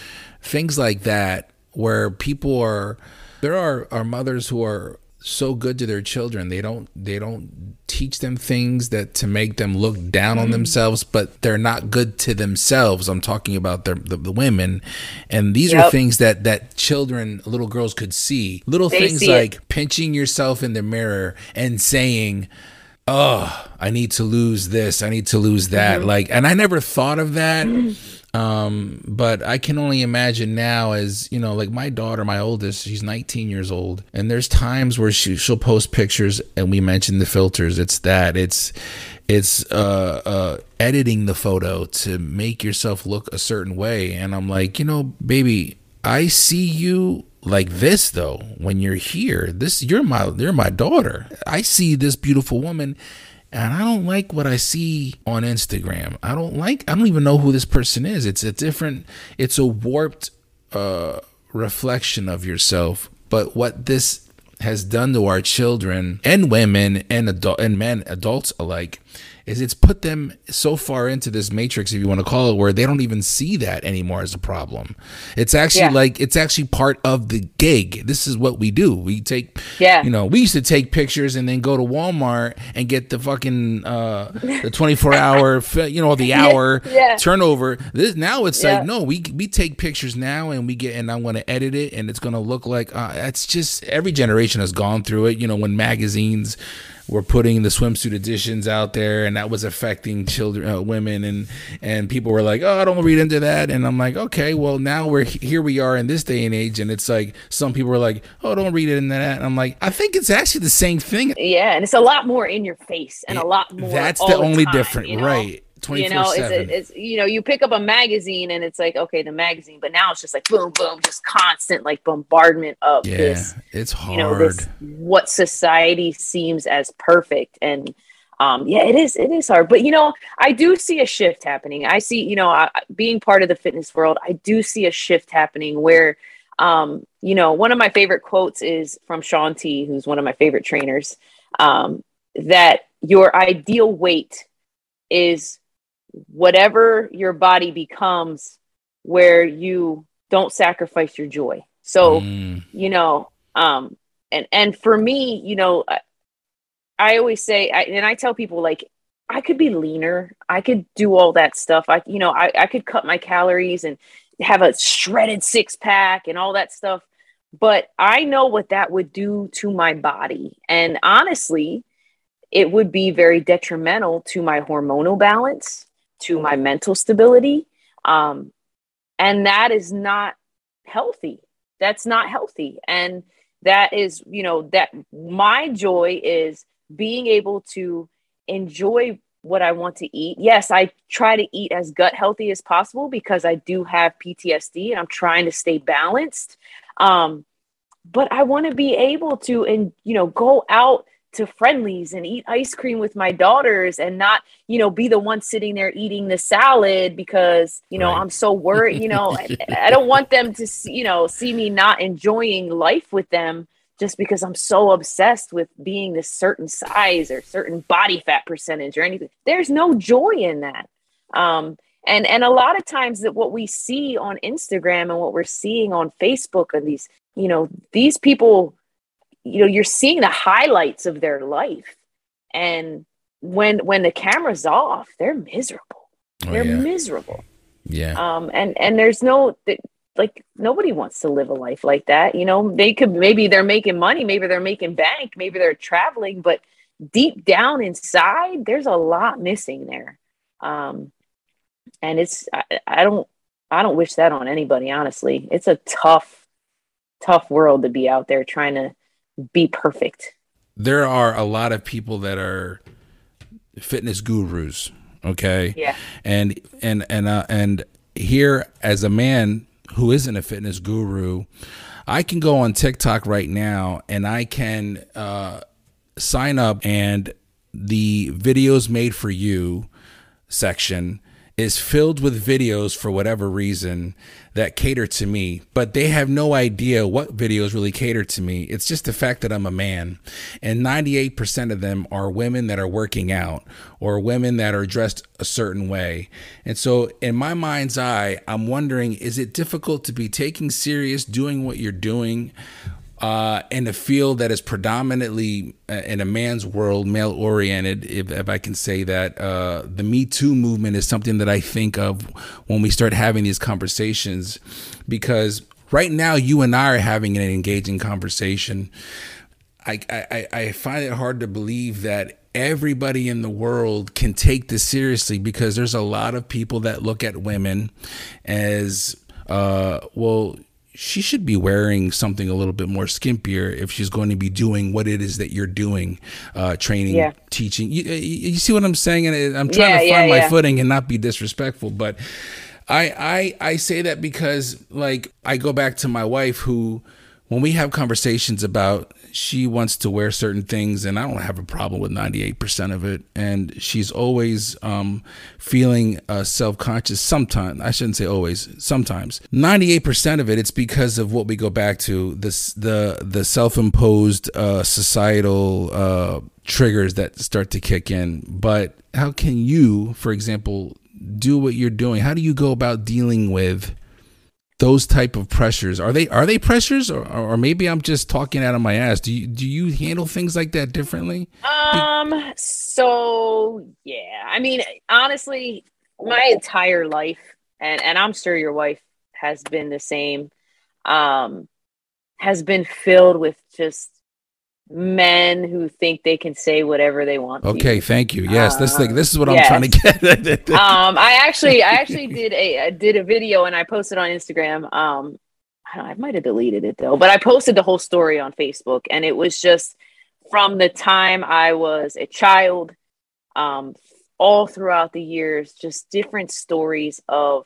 things like that, where people are. There are are mothers who are so good to their children. They don't they don't teach them things that to make them look down on themselves but they're not good to themselves. I'm talking about the, the, the women. And these are things that that children little girls could see. Little They things see it. like pinching yourself in the mirror and saying oh i need to lose this. I need to lose that. Mm-hmm. like and i never thought of that um but i can only imagine now as you know like my daughter my oldest she's 19 years old and there's times where she she'll post pictures and we mentioned the filters. It's that. It's it's uh uh editing the photo to make yourself look a certain way. And i'm like you know baby i see you like this though when you're here. This you're my you're my daughter. I see this beautiful woman and I don't like what I see on Instagram. I don't like I don't even know who this person is. It's a different it's a warped uh reflection of yourself. But what this has done to our children and women and adult and men adults alike is it's put them so far into this matrix if you want to call it where they don't even see that anymore as a problem it's actually Yeah. like it's actually part of the gig this is what we do we take Yeah. you know we used to take pictures and then go to walmart and get the fucking uh the 24 hour you know the hour yeah. turnover this now it's Yeah. like no we we take pictures now and we get and i'm going to edit it and it's going to look like uh, it's just every generation has gone through it you know when magazines were putting the swimsuit editions out there and that was affecting children uh, women and and people were like oh i don't read into that and i'm like okay well now we're here we are in this day and age and it's like some people are like oh don't read into that and i'm like i think it's actually the same thing Yeah. And it's a lot more in your face and a lot more. that's all the only time, different you know? right 24 you know, it's, 7 it's you know, you pick up a magazine and it's like okay, the magazine, but now it's just like boom, boom, just constant like bombardment of yeah this, it's hard you know, this what society seems as perfect and. Um, yeah, it is. It is hard, but you know, I do see a shift happening. I see, you know, I, being part of the fitness world, I do see a shift happening where Um, you know, one of my favorite quotes is from Shaun T, who's one of my favorite trainers, um, that your ideal weight is whatever your body becomes where you don't sacrifice your joy. So, Mm. you know, um, and and for me, you know, I, I always say, I, and I tell people like, I could be leaner, I could do all that stuff. I, you know, I, I could cut my calories and have a shredded six pack and all that stuff. But I know what that would do to my body, and honestly, it would be very detrimental to my hormonal balance, to my mental stability, um, and that is not healthy. That's not healthy, and that is you know that my joy is being able to enjoy what I want to eat. Yes, I try to eat as gut healthy as possible because I do have PTSD and I'm trying to stay balanced. Um, but I want to be able to and you know go out to Friendly's and eat ice cream with my daughters and not you know be the one sitting there eating the salad because you know Right. i'm so worried you know I, I don't want them to see, you know see me not enjoying life with them just because i'm so obsessed with being this certain size or certain body fat percentage or anything there's no joy in that um and and a lot of times that what we see on instagram and what we're seeing on facebook and these you know these people you know you're seeing the highlights of their life. And when when the camera's off they're miserable. Oh, they're yeah. miserable. Yeah. um and and there's no like nobody wants to live a life like that. You know they could maybe they're making money maybe they're making bank maybe they're traveling but deep down inside there's a lot missing there. Um and it's I, I don't i don't wish that on anybody honestly. It's a tough tough world to be out there trying to be perfect. There are a lot of people that are fitness gurus okay? Yeah. And and and uh, and here as a man who isn't a fitness guru i can go on tiktok right now and i can uh, sign up and the videos made for you section is filled with videos for whatever reason that cater to me, but they have no idea what videos really cater to me. It's just the fact that I'm a man. And 98% of them are women that are working out or women that are dressed a certain way. And so, in my mind's eye, I'm wondering is it difficult to be taking serious doing what you're doing? Uh, in a field that is predominantly uh, in a man's world, male oriented, if, if I can say that, uh, the Me Too movement is something that I think of when we start having these conversations because right now you and I are having an engaging conversation. I, I, I find it hard to believe that everybody in the world can take this seriously because there's a lot of people that look at women as, uh, well, she should be wearing something a little bit more skimpier if she's going to be doing what it is that you're doing, uh, training, Yeah. teaching. You, you you see what I'm saying? And I'm trying Yeah, to yeah, find my yeah. footing and not be disrespectful, but I, I I say that because like I go back to my wife who when we have conversations about she wants to wear certain things and I don't have a problem with 98% of it. And she's always um, feeling uh, self-conscious sometimes I shouldn't say always sometimes. 98% of it it's because of what we go back to the the self-imposed uh, societal uh, triggers that start to kick in. But how can you for example do what you're doing? How do you go about dealing with those type of pressures? Are they are they pressures? Or, or maybe i'm just talking out of my ass. Do you do you handle things like that differently? Um, so yeah, I mean, honestly, my entire life, and and I'm sure your wife has been the same, um, has been filled with just men who think they can say whatever they want. okay thank you yes this thing this is what i'm trying to get um, I actually, I actually did a I did a video and I posted on Instagram. Um, I, I might have deleted it though, but I posted the whole story on Facebook, and it was just from the time I was a child, um, all throughout the years, just different stories of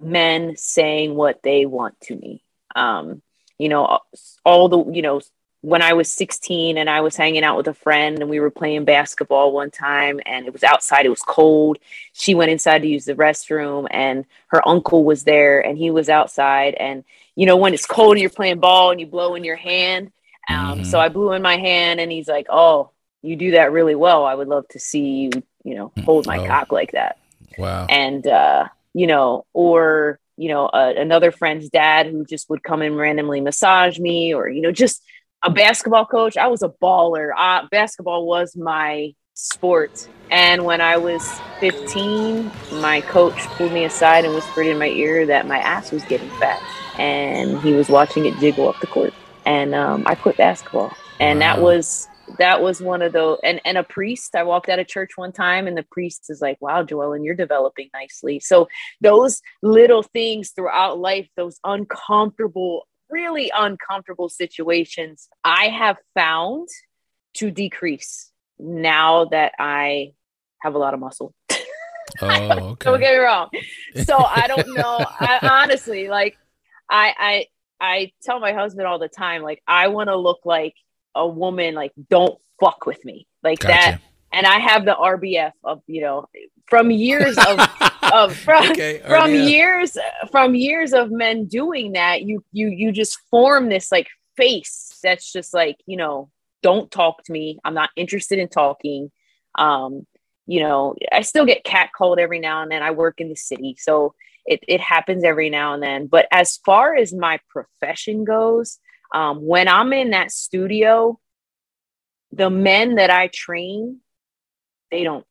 men saying what they want to me. Um, you know, all the you know when I was 16 and I was hanging out with a friend and we were playing basketball one time and it was outside, it was cold. She went inside to use the restroom and her uncle was there and he was outside. And, you know, when it's cold and you're playing ball and you blow in your hand. Um, Mhm. So I blew in my hand and he's like, Oh, you do that really well. I would love to see you, you know, hold my Oh. cock like that Wow. and uh, you know, or you know, uh, another friend's dad who just would come and randomly massage me, or you know, just a basketball coach. I was a baller. Uh, basketball was my sport, and when I was 15, my coach pulled me aside and whispered in my ear that my ass was getting fat, and he was watching it jiggle up the court, and um, I quit basketball, and that was that was one of those and and a priest. I walked out of church one time and the priest is like wow Joellyn you're developing nicely. So those little things throughout life those uncomfortable really uncomfortable situations i have found to decrease now that i have a lot of muscle. Oh, don't get me wrong. So i don't know. I honestly like i i i tell my husband all the time like i want to look like a woman like don't fuck with me. Like that Gotcha. And i have the rbf of you know from years of of from, Okay, from years from years of men doing that you you you just form this like face that's just like you know don't talk to me. I'm not interested in talking. Um you know i still get catcalled every now and then. I work in the city so it, it happens every now and then. But as far as my profession goes um, when i'm in that studio the men that i train they don't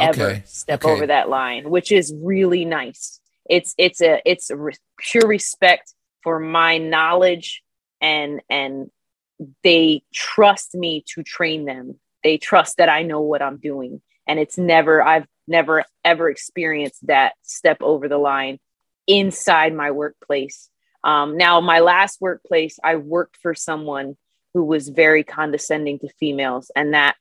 ever Okay, step okay. over that line which is really nice. It's it's a it's a re- pure respect for my knowledge and and they trust me to train them. They trust that i know what i'm doing. And it's never i've never ever experienced that step over the line inside my workplace. Um, now my last workplace i worked for someone who was very condescending to females and that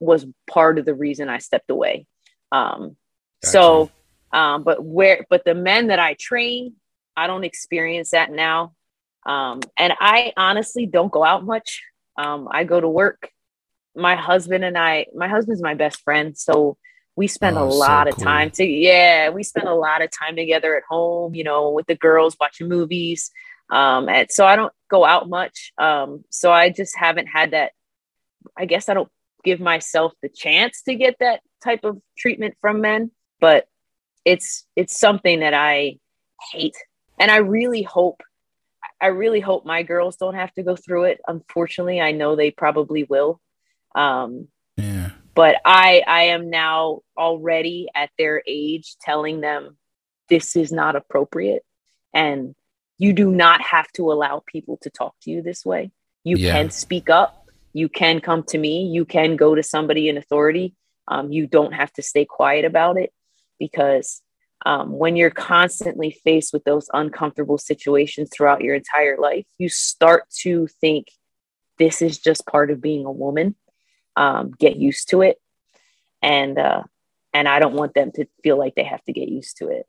was part of the reason i stepped away. Um, so um, but where but the men that i train i don't experience that now. Um, and i honestly don't go out much. Um, i go to work. My husband and i my husband's my best friend so we spend Oh, a so lot of cool. time to yeah we spend a lot of time together at home you know with the girls watching movies. Um and so i don't go out much. Um so i just haven't had that i guess i don't give myself the chance to get that type of treatment from men but it's it's something that i hate. And i really hope i really hope my girls don't have to go through it. Unfortunately i know they probably will. Um Yeah. but i i am now already at their age telling them this is not appropriate. And you do not have to allow people to talk to you this way. You Yeah. can speak up you can come to me you can go to somebody in authority. Um, you don't have to stay quiet about it because um, when you're constantly faced with those uncomfortable situations throughout your entire life you start to think this is just part of being a woman. Um, get used to it. And uh, and i don't want them to feel like they have to get used to it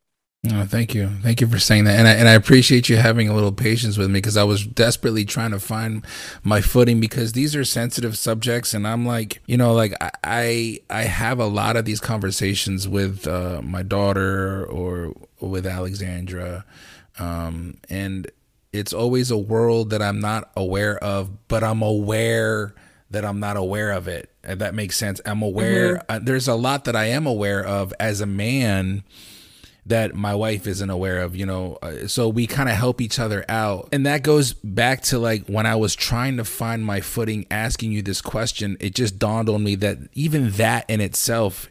Oh, thank you. Thank you for saying that. And I, and I appreciate you having a little patience with me because I was desperately trying to find my footing because these are sensitive subjects. And I'm like, you know, like I, I, have a lot of these conversations with uh, my daughter or with Alexandra. Um, and it's always a world that I'm not aware of, but I'm aware that I'm not aware of it. If that makes sense. I'm aware. Uh, there's a lot that I am aware of as a man that my wife isn't aware of, you know. Uh, so we kind of help each other out. And that goes back to like when I was trying to find my footing asking you this question, it just dawned on me that even that in itself,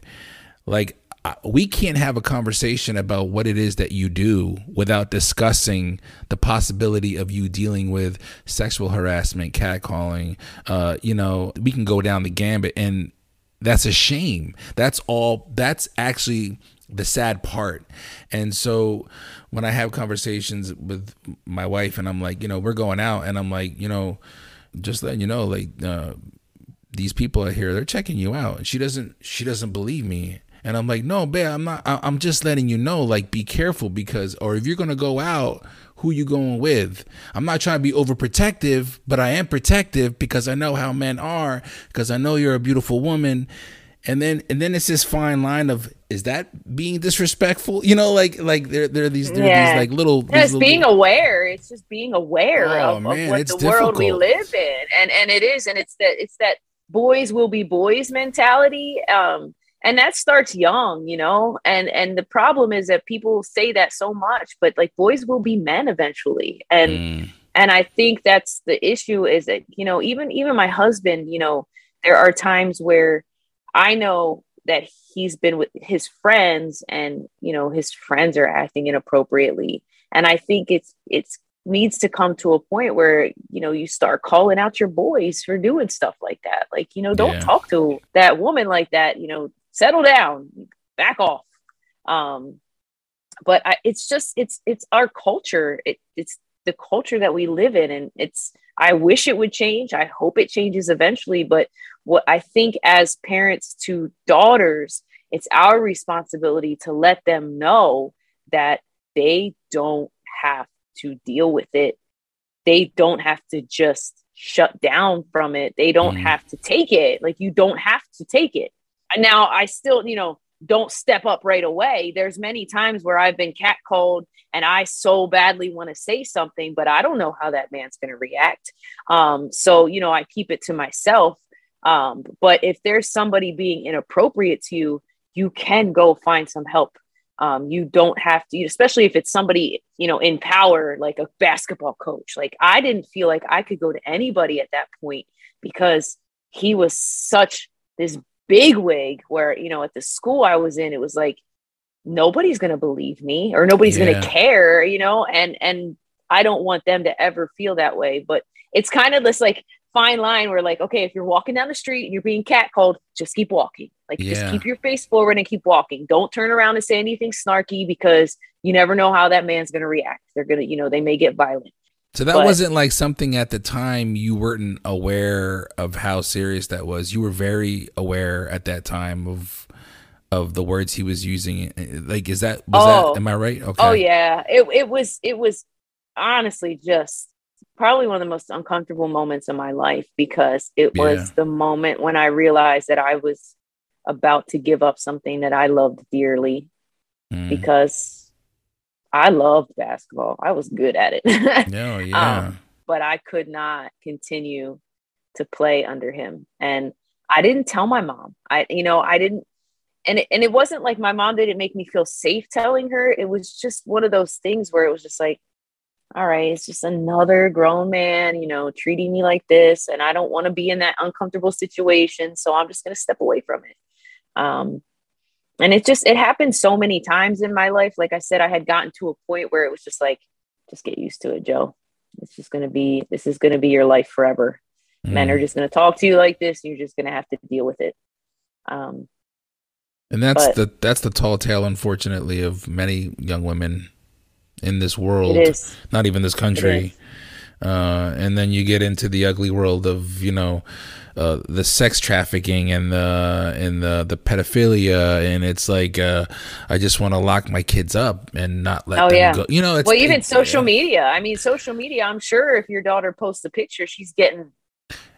like, we can't have a conversation about what it is that you do without discussing the possibility of you dealing with sexual harassment, catcalling. Uh, you know, we can go down the gambit, and that's a shame. That's all. That's actually the sad part. And so when I have conversations with my wife, and I'm like, you know, we're going out, and I'm like, you know, just letting you know, like, uh, these people are here they're checking you out and she doesn't she doesn't believe me and i'm like no babe i'm not I- i'm just letting you know like be careful because or if you're gonna go out who you going with. I'm not trying to be overprotective, but I am protective because I know how men are, because I know you're a beautiful woman. And then and then it's this fine line of is that being disrespectful? You know, like like there there are these there are Yeah. these like little these Just little- being aware. It's just being aware Oh, of, man, of what it's the world we live in, and and it is, and it's that it's that boys will be boys mentality, um, and that starts young, you know. And and the problem is that people say that so much, but like boys will be men eventually, and Mm, and i think that's the issue is that you know even even my husband you know there are times where i know that he's been with his friends and you know his friends are acting inappropriately. And i think it's it's needs to come to a point where you know you start calling out your boys for doing stuff like that. Like you know don't Yeah. talk to that woman like that you know settle down back off. Um but I, it's just it's it's our culture. It, it's the culture that we live in and it's i wish it would change. I hope it changes eventually but what i think as parents to daughters it's our responsibility to let them know that they don't have to deal with it. They don't have to just shut down from it. They don't Mhm. have to take it. Like you don't have to take it. And now i still you know don't step up right away. There's many times where i've been catcalled and i so badly want to say something but i don't know how that man's going to react. Um so you know i keep it to myself. Um but if there's somebody being inappropriate to you you can go find some help. Um you don't have to especially if it's somebody you know in power like a basketball coach. Like i didn't feel like i could go to anybody at that point because he was such this big wig where you know at the school i was in it was like nobody's going to believe me or nobody's going to care you know? And and i don't want them to ever feel that way but it's kind of this like fine line where like okay if you're walking down the street and you're being catcalled just keep walking. Like Yeah. just keep your face forward and keep walking. Don't turn around and say anything snarky because you never know how that man's going to react. They're going to you know they may get violent So that But- wasn't like something at the time you weren't aware of how serious that was. You were very aware at that time of of the words he was using. Like, is that was Oh. that? Am I right? Okay. Oh yeah, it it was it was honestly just probably one of the most uncomfortable moments of my life because it Yeah. was the moment when I realized that I was about to give up something that I loved dearly Mm. because I loved basketball. I was good at it. No, yeah. Um, but I could not continue to play under him. And I didn't tell my mom. I, you know, I didn't, and it, and it wasn't like my mom didn't make me feel safe telling her. It was just one of those things where it was just like, all right, it's just another grown man, you know, treating me like this, and I don't want to be in that uncomfortable situation, so I'm just going to step away from it. Um, and it just it happened so many times in my life. Like I said, I had gotten to a point where it was just like, just get used to it, Jo. It's just going to be, this is going to be your life forever. Men Mm. are just going to talk to you like this. And you're just going to have to deal with it. Um, And that's But- the that's the tall tale, unfortunately, of many young women in this world. Not even this country. Uh, and then you get into the ugly world of you know uh, the sex trafficking and the and the the pedophilia, and it's like uh, I just want to lock my kids up and not let Oh, them yeah. go. You know, it's well, even social yeah. media. I mean, social media, I'm sure if your daughter posts a picture, she's getting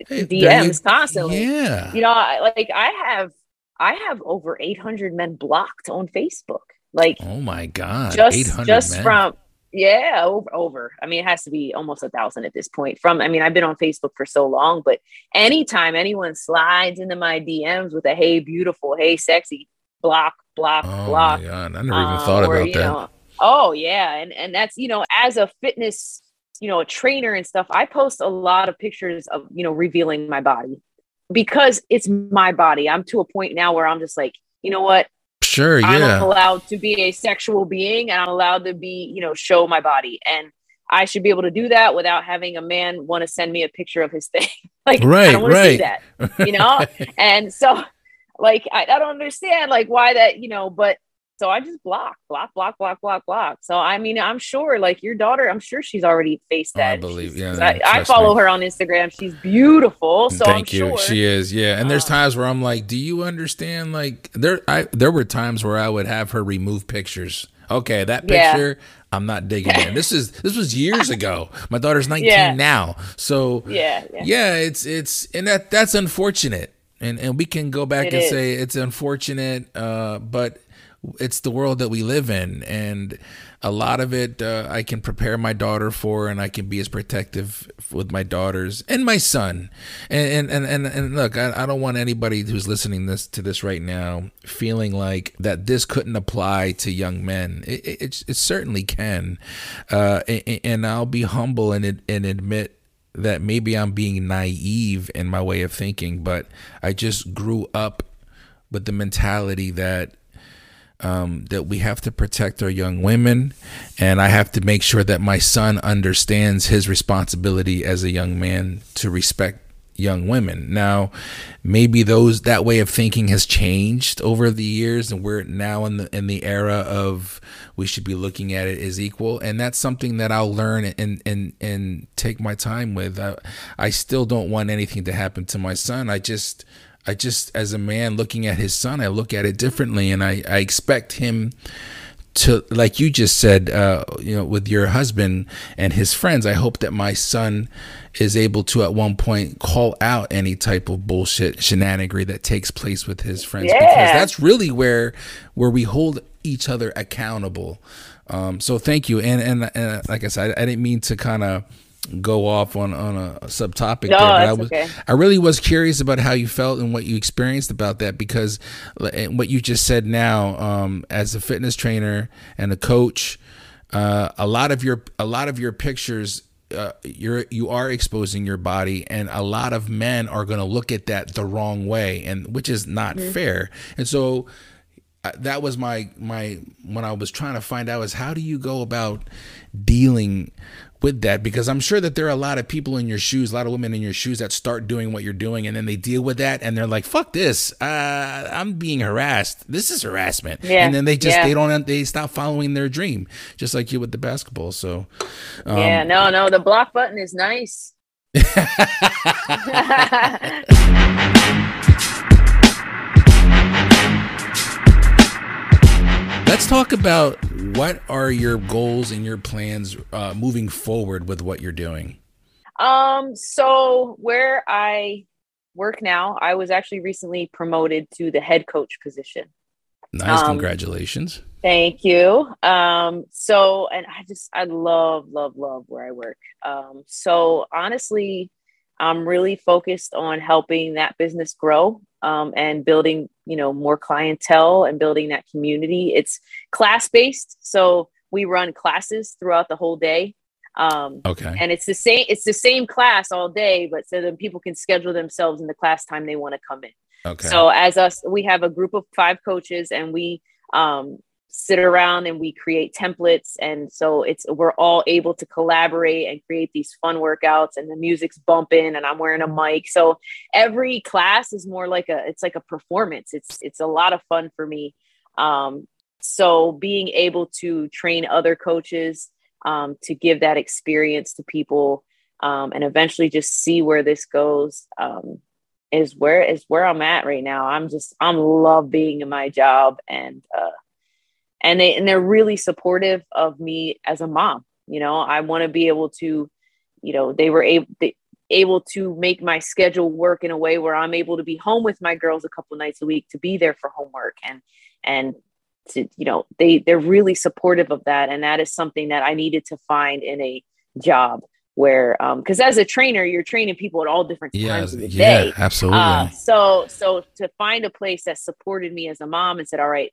Hey, there you- DMs constantly. Yeah, You know, I, like I have, I have over 800 men blocked on Facebook. Like Oh my god, just just men. from yeah over over. I mean it has to be almost a thousand at this point from i mean i've been on facebook for so long but anytime anyone slides into my dms with a hey beautiful hey sexy block block oh block I never even uh, thought or, about that. know, oh yeah and and that's you know as a fitness you know a trainer and stuff i post a lot of pictures of you know revealing my body because it's my body. I'm to a point now where i'm just like you know what sure, yeah. I'm allowed to be a sexual being and I'm allowed to be, you know, show my body. And I should be able to do that without having a man want to send me a picture of his thing. like, I Right, don't want to see right. that, you know? and so, like, I, I don't understand, like, why that, you know, but so I just block, block, block, block, block, block. So, I mean, I'm sure, like, your daughter, I'm sure she's already faced Oh, I believe- She's- yeah, I, I follow me. her on Instagram. She's beautiful. So, Thank I'm you. sure. She is, yeah. And there's Um, times where I'm like, "Do you understand?" Like there, I there were times where I would have her remove pictures Okay, that Yeah. picture, I'm not digging it. This is this was years ago. My daughter's 19 Yeah. now, so Yeah, yeah. yeah, it's it's and that that's unfortunate, and and we can go back It and is. say it's unfortunate, uh, but it's the world that we live in, and a lot of it uh, I can prepare my daughter for, and I can be as protective with my daughters and my son, and and and and, look, I, I don't want anybody who's listening this to this right now feeling like that this couldn't apply to young men. It it, it, it certainly can, uh, and, and I'll be humble and and admit that maybe I'm being naive in my way of thinking, but I just grew up with the mentality that um, that we have to protect our young women, and I have to make sure that my son understands his responsibility as a young man to respect young women. Now, maybe those that way of thinking has changed over the years, and we're now in the in the era of we should be looking at it as equal, and that's something that I'll learn and and and take my time with. I, I still don't want anything to happen to my son. I just I just, as a man looking at his son, I look at it differently, and I, I expect him to, like you just said, uh, you know, with your husband and his friends. I hope that my son is able to, at one point, call out any type of bullshit shenanigery that takes place with his friends, because that's really where where we hold each other accountable. Um, so thank you, and and, and like I said, I, I didn't mean to kind of go off on on a subtopic No, there, but I was okay. I really was curious about how you felt and what you experienced about that because what you just said now um, as a fitness trainer and a coach, uh, a lot of your a lot of your pictures. Uh, you're you are exposing your body, and a lot of men are going to look at that the wrong way, and which is not fair. And so, uh, that was my my when I was trying to find out is how do you go about dealing with that because I'm sure that there are a lot of people in your shoes, a lot of women in your shoes that start doing what you're doing and then they deal with that and they're like, "Fuck this! Uh, I'm being harassed. This is harassment." Yeah, And then they just yeah. they don't they stop following their dream, just like you with the basketball. So um, yeah, no, no, the block button is nice. let's talk about what are your goals and your plans uh, moving forward with what you're doing. Um, so where I work now, I was actually recently promoted to the head coach position. Nice, Um, congratulations. Thank you. Um, so, and I just, I love, love, love where I work. Um, so honestly, I'm really focused on helping that business grow um, and building, you know, more clientele and building that community. It's class based, so we run classes throughout the whole day. Um, Okay. and it's the same it's the same class all day but so then people can schedule themselves in the class time they want to come in Okay. so as us we have a group of five coaches and we um, sit around and we create templates. And so it's we're all able to collaborate and create these fun workouts and the music's bumping and i'm wearing a mic. So every class is more like a it's like a performance. It's it's a lot of fun for me. Um, so being able to train other coaches um, to give that experience to people um, and eventually just see where this goes um, is where is where I'm at right now. I'm just I'm love being in my job and uh, and they and they're really supportive of me as a mom. You know, I want to be able to, you know, they were able they, able to make my schedule work in a way where I'm able to be home with my girls a couple nights a week to be there for homework and and to you know they they're really supportive of that and that is something that I needed to find in a job where um because as a trainer you're training people at all different yeah. times of the Yeah. day Absolutely. uh, so so to find a place that supported me as a mom and said, all right,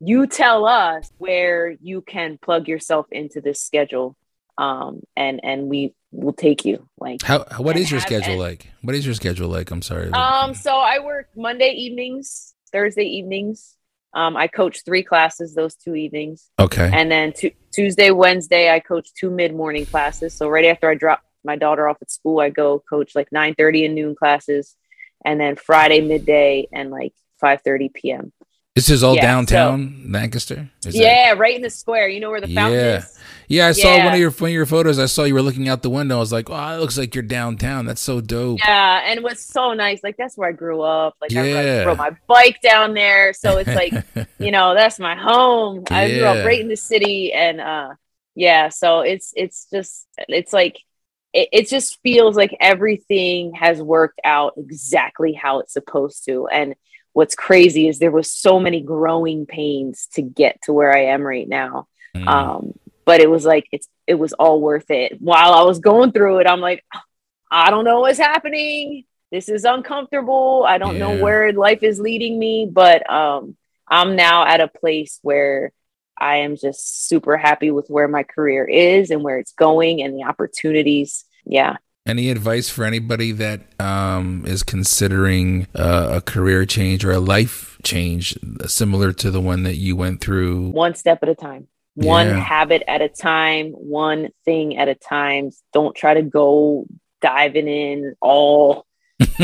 you tell us where you can plug yourself into this schedule, um, and and we will take you. Like, How what is your have- schedule and- like? What is your schedule like? I'm sorry. um, so I work Monday evenings, Thursday evenings. Um, I coach three classes those two evenings, okay. and then tu- Tuesday, Wednesday, I coach two mid morning classes. So right after I drop my daughter off at school, I go coach like nine thirty and noon classes, and then Friday midday and like five thirty p.m. This is all Yeah, so- downtown Lancaster. Is that- yeah, right in the square. You know where the fountain Yeah. is? Yeah, I saw one of your one of your photos. I saw you were looking out the window. I was like, "Oh, it looks like you're downtown. That's so dope." Yeah, and it was so nice. Like that's where I grew up. Like I Yeah. rode my bike down there, so it's like you know that's my home. I grew up right in the city, and uh, yeah, so it's it's just it's like it, it just feels like everything has worked out exactly how it's supposed to. And what's crazy is there was so many growing pains to get to where I am right now. Mm. Um, but it was like it's it was all worth it. While I was going through it, I'm like, I don't know what's happening. This is uncomfortable. I don't Yeah. know where life is leading me, but um, I'm now at a place where I am just super happy with where my career is and where it's going and the opportunities. Yeah. Any advice for anybody that um, is considering uh, a career change or a life change similar to the one that you went through? one step at a time one Yeah. habit at a time one thing at a time don't try to go diving in all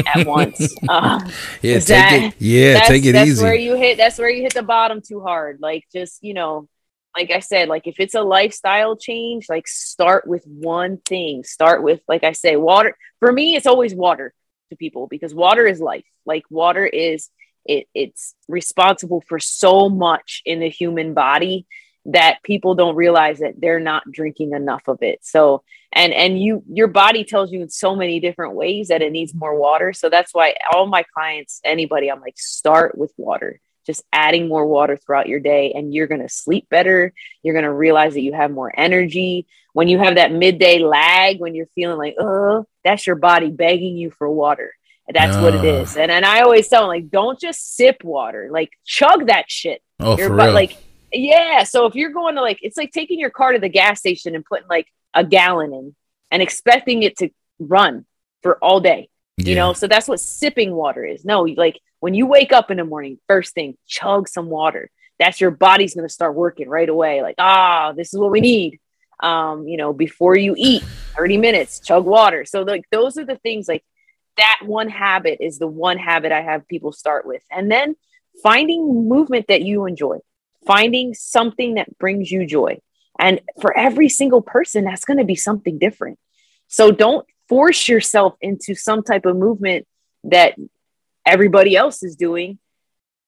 at once um, Yeah, take that- it. Yeah, that's, take it that's easy. where you hit that's where you hit the bottom too hard like just you know like i said like if it's a lifestyle change like start with one thing. Start with like i say water. For me it's always water to people because water is life. Like water is it it's responsible for so much in the human body that people don't realize that they're not drinking enough of it. So and and you your body tells you in so many different ways that it needs more water. So that's why all my clients anybody i'm like start with water just adding more water throughout your day and you're going to sleep better. You're going to realize that you have more energy. When you have that midday lag when you're feeling like oh that's your body begging you for water. That's what it Ah. and and i always tell them like don't just sip water. Like chug that shit. Oh, your for bu- real. like yeah. So if you're going to like it's like taking your car to the gas station and putting like a gallon in and expecting it to run for all day you know? So that's what sipping water is. No like when you wake up in the morning first thing chug some water. That's your body's going to start working right away like ah this is what we need. Um you know before you eat 30 minutes chug water. So like those are the things like that one habit is the one habit i have people start with. And then finding movement that you enjoy finding something that brings you joy. And for every single person that's going to be something different. So don't force yourself into some type of movement that everybody else is doing.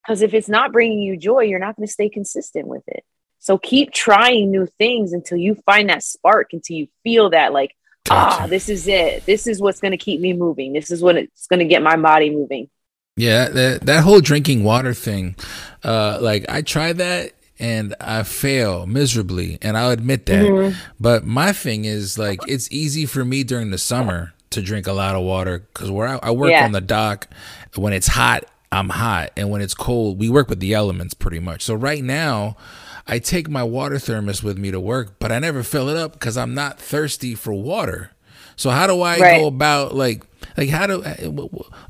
Because if it's not bringing you joy, you're not going to stay consistent with it. So keep trying new things until you find that spark, until you feel that, like, ah, this is it. This is what's going to keep me moving. This is what it's going to get my body moving. Yeah, that that whole drinking water thing, uh, like I tried that and I fail miserably, and I'll admit that. Mm-hmm. But my thing is like it's easy for me during the summer to drink a lot of water because where I, I work Yeah. on the dock, when it's hot, I'm hot, and when it's cold, we work with the elements pretty much. So right now. I take my water thermos with me to work, but I never fill it up because I'm not thirsty for water. So how do I Right. go about like like how do eh,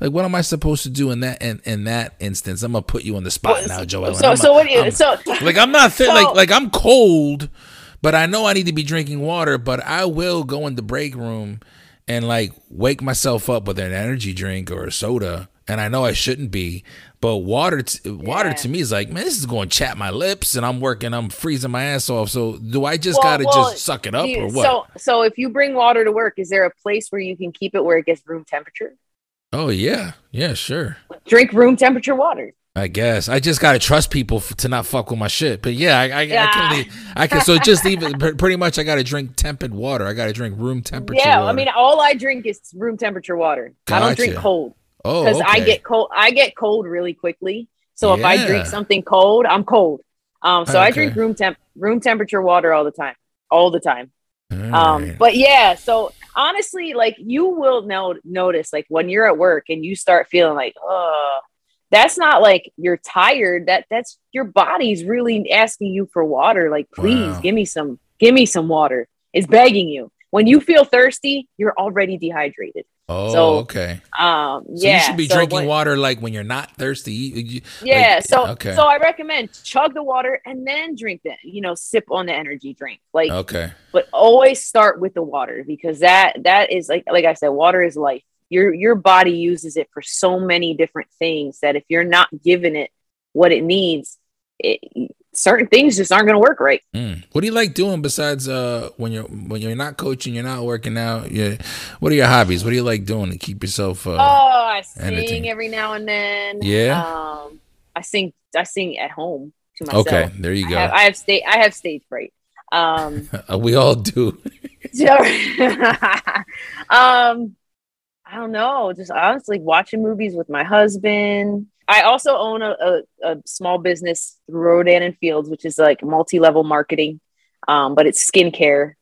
like what am I supposed to do in that in, in that instance? I'm gonna put you on the spot now, Joel. So, so what do you, so, like I'm not fit, so- like like I'm cold, but I know I need to be drinking water. But I will go in the break room and like wake myself up with an energy drink or a soda, and I know I shouldn't be. But water, t- water Yeah. to me is like, man, this is going to chap my lips, and I'm working, I'm freezing my ass off. So do I just Well, gotta well, just suck it up you- or what? So, so if you bring water to work, is there a place where you can keep it where it gets room temperature? oh yeah, yeah, sure. Drink room temperature water. I guess I just gotta trust people f- to not fuck with my shit. But yeah, I, I, I can leave. I can so just it. Pretty much, I gotta drink tempered water. I gotta drink room temperature. yeah, water. I mean, all I drink is room temperature water. I don't drink cold. oh, because I get cold. I get cold really quickly. So if I drink something cold, I'm cold. Um, so I drink room temp, room temperature water all the time, all the time. All Um, right. but yeah, so honestly, like you will know notice, like when you're at work and you start feeling like, oh, that's not like you're tired. That that's your body's really asking you for water. Like, please Wow. give me some, give me some water. It's begging you. When you feel thirsty, you're already dehydrated. oh, so, okay. Um, So yeah, you should be so drinking when- water like when you're not thirsty. You- you- Yeah, like, so okay. so I recommend chug the water and then drink that. you know sip on the energy drink. Like, okay. but always start with the water because that that is like like I said, water is life. Your your body uses it for so many different things that if you're not giving it what it needs, it, certain things just aren't going to work right. Mm. What do you like doing besides uh, when you're when you're not coaching, you're not working out? Yeah. What are your hobbies? What do you like doing to keep yourself? Uh, oh, I sing every now and then. Yeah? Um, I sing. I sing at home to myself. okay, there you I go. have, I have stage. I have stage fright. Um, we all do. um, I don't know. Just honestly watching movies with my husband. I also own a, a, a small business, through Rodan and Fields, which is like multi-level marketing, um, but it's skincare.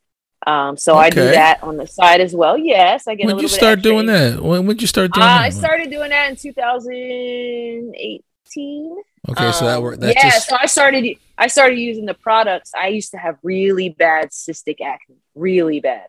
Um, so I do that on the side as well. Yes, I get. When little you start doing that? When would you start doing Uh, that? I started doing that in 2018. Okay, so that Um, worked. That's yeah, just so I started. I started using the products. I used to have really bad cystic acne, really bad,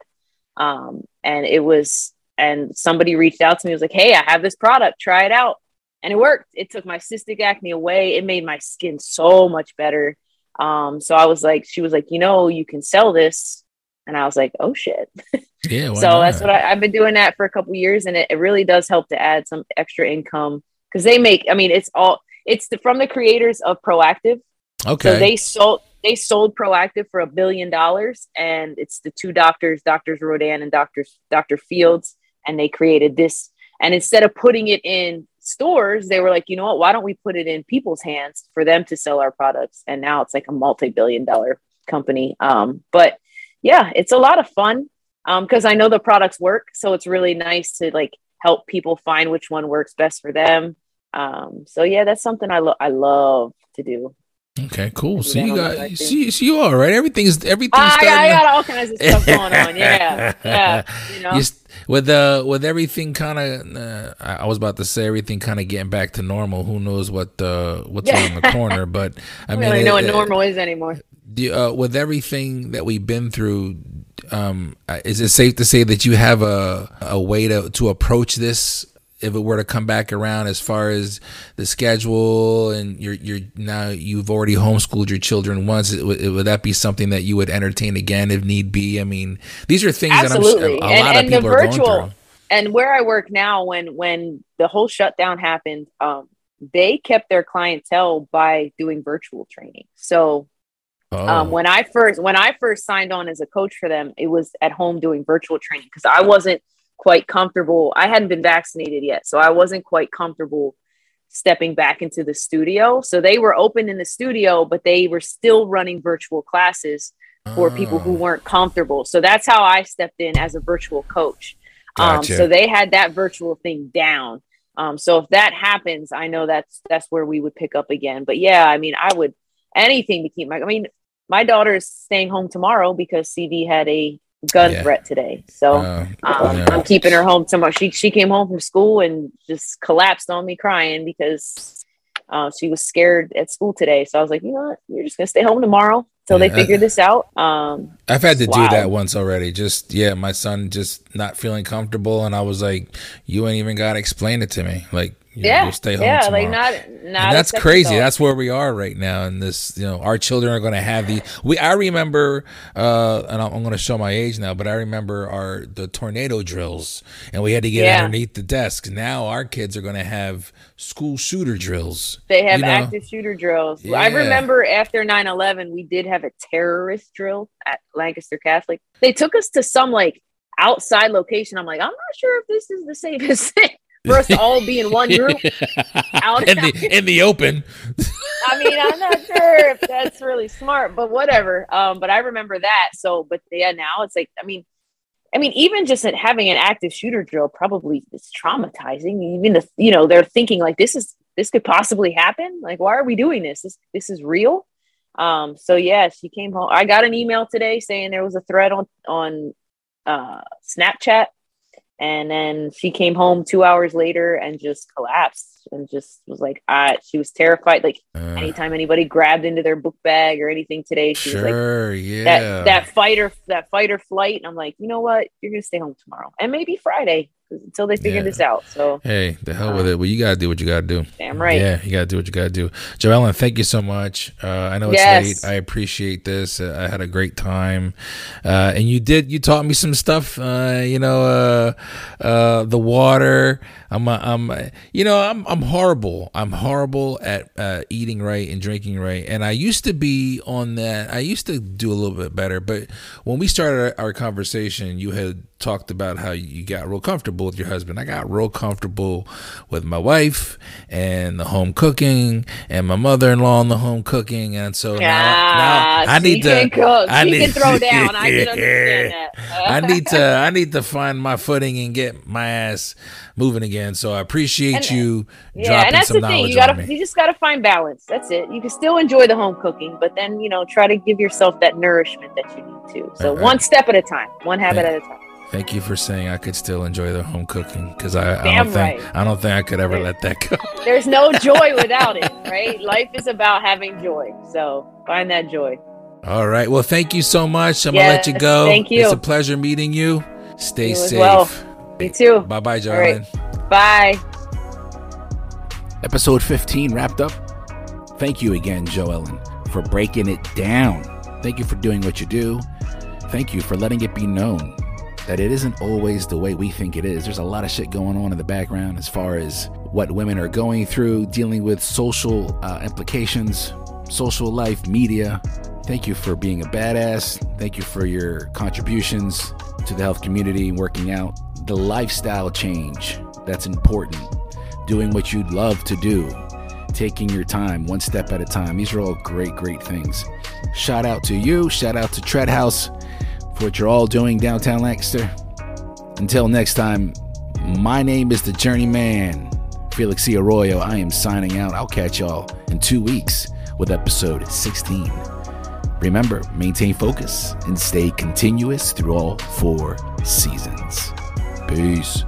um, and it was. And somebody reached out to me. Was like, "Hey, I have this product. Try it out," and it worked. It took my cystic acne away. It made my skin so much better. Um, so I was like, she was like, you know, you can sell this, and I was like, oh shit. yeah. so that's what I, I've been doing that for a couple years, and it, it really does help to add some extra income because they make. I mean, it's all it's the, from the creators of Proactiv. Okay. So they sold they sold Proactiv for a billion dollars, and it's the two doctors, Doctors Rodan and Doctors Doctor Fields, and they created this. And instead of putting it in stores, they were like, you know what? Why don't we put it in people's hands for them to sell our products? And now it's like a multi-billion dollar company. Um, but yeah, it's a lot of fun because I know the products work, so it's really nice to like help people find which one works best for them. Um, so yeah, that's something I love. I love to do. Okay. Cool. So you got. See, so you are right. Everything's everything's. I, I starting to- got all kinds of stuff going on. Yeah, yeah. You know, You st- with uh with everything kind of uh, I I was about to say everything kind of getting back to normal. Who knows what uh what's Yeah. around the corner? But I mean, I mean, don't know what uh, normal is anymore. do uh, with everything that we've been through, um, uh, is it safe to say that you have a a way to to approach this? If it were to come back around, as far as the schedule, and you're you're now you've already homeschooled your children once, it, would- would that be something that you would entertain again if need be? I mean, these are things Absolutely, that I'm, a and, lot and of the people are going virtual through. and where I work now, when when the whole shutdown happened, um, they kept their clientele by doing virtual training. So Oh, um, when I first when I first signed on as a coach for them, it was at home doing virtual training because I wasn't quite comfortable. I hadn't been vaccinated yet, so I wasn't quite comfortable stepping back into the studio. So they were open in the studio, but they were still running virtual classes for people who Oh, weren't comfortable. So that's how I stepped in as a virtual coach. Um, so they had that virtual thing down. Um, so if that happens, I know that's that's where we would pick up again. But yeah, I mean, I would anything to keep my. I mean, my daughter is staying home tomorrow because CV had a gun Yeah. threat today. So uh, um, yeah. I'm keeping her home tomorrow. She she came home from school and just collapsed on me crying because uh, she was scared at school today. So I was like, you know what, you're just gonna stay home tomorrow till they Yeah. figure this out. Um, I've had to do that once already. Just yeah, my son just not feeling comfortable, and I was like, "You ain't even gotta explain it to me. Like, you yeah, you'll stay home yeah, tomorrow." like not not. and that's crazy. That's where we are right now. And this, you know, our children are going to have the. We I remember, uh, and I'm, I'm going to show my age now, but I remember our the tornado drills, and we had to get Yeah. underneath the desks. Now our kids are going to have school shooter drills. They have you know? active shooter drills. I remember after 9 11, we did have a terrorist drill at Lancaster Catholic. They took us to some like outside location. I'm like, I'm not sure if this is the safest thing for us to all be in one group. Out- in the in the open. I mean, I'm not sure if that's really smart, but whatever. Um, but I remember that. So, but yeah, now it's like, I mean, I mean, even just at having an active shooter drill probably is traumatizing. Even if you know they're thinking like this is this could possibly happen. Like, why are we doing this? This this is real. Um, so yeah, she came home. I got an email today saying there was a threat on on uh, Snapchat, and then she came home two hours later and just collapsed and just was like, I. She was terrified. Like Uh, anytime anybody grabbed into their book bag or anything today, she was like, yeah. that that fight or that fight or flight. And I'm like, you know what? You're gonna stay home tomorrow and maybe Friday until they figure Yeah. this out. So Hey, the hell with it. Well, you gotta do what you gotta do. damn right. Yeah, you gotta do what you gotta do. Joellyn, thank you so much. Uh, I know it's Yes. late. I appreciate this. Uh, I had a great time, uh, and you did. You taught me some stuff. Uh, you know, uh, uh, the water. I'm, I'm, you know, I'm, I'm horrible. I'm horrible at uh, eating right and drinking right. And I used to be on that. I used to do a little bit better. But when we started our, our conversation, you had talked about how you got real comfortable with your husband. I got real comfortable with my wife and the home cooking and my mother-in-law and the home cooking. And so now, now I need to, cook. I she need can throw down. I can understand that. I need to I need to find my footing and get my ass moving again. So I appreciate And- you uh, yeah, dropping and that's some the thing. You gotta, you just gotta find balance. That's it. You can still enjoy the home cooking, but then you know, try to give yourself that nourishment that you need to. So Right, one step at a time, one habit Right. at a time. Thank you for saying I could still enjoy the home cooking because I, I don't think right. I don't think I could ever let that go. There's no joy without it, right? Life is about having joy. So find that joy. All right. Well, thank you so much. I'm gonna let you go. thank you. It's a pleasure meeting you. Stay You safe. well. You too. Bye bye, All right. Jarlin. Bye. Episode 15 wrapped up. Thank you again, Joellyn, for breaking it down. Thank you for doing what you do. Thank you for letting it be known that it isn't always the way we think it is. There's a lot of shit going on in the background as far as what women are going through, dealing with social uh, implications, social life, media. Thank you for being a badass. Thank you for your contributions to the health community, working out, the lifestyle change that's important doing what you'd love to do, taking your time one step at a time. These are all great, great things. Shout out to you. Shout out to Treadhouse for what you're all doing downtown Lancaster. Until next time, my name is the Journeyman, Felix C. Arroyo. I am signing out. I'll catch y'all in two weeks with episode 16. Remember, maintain focus and stay continuous through all four seasons. Peace.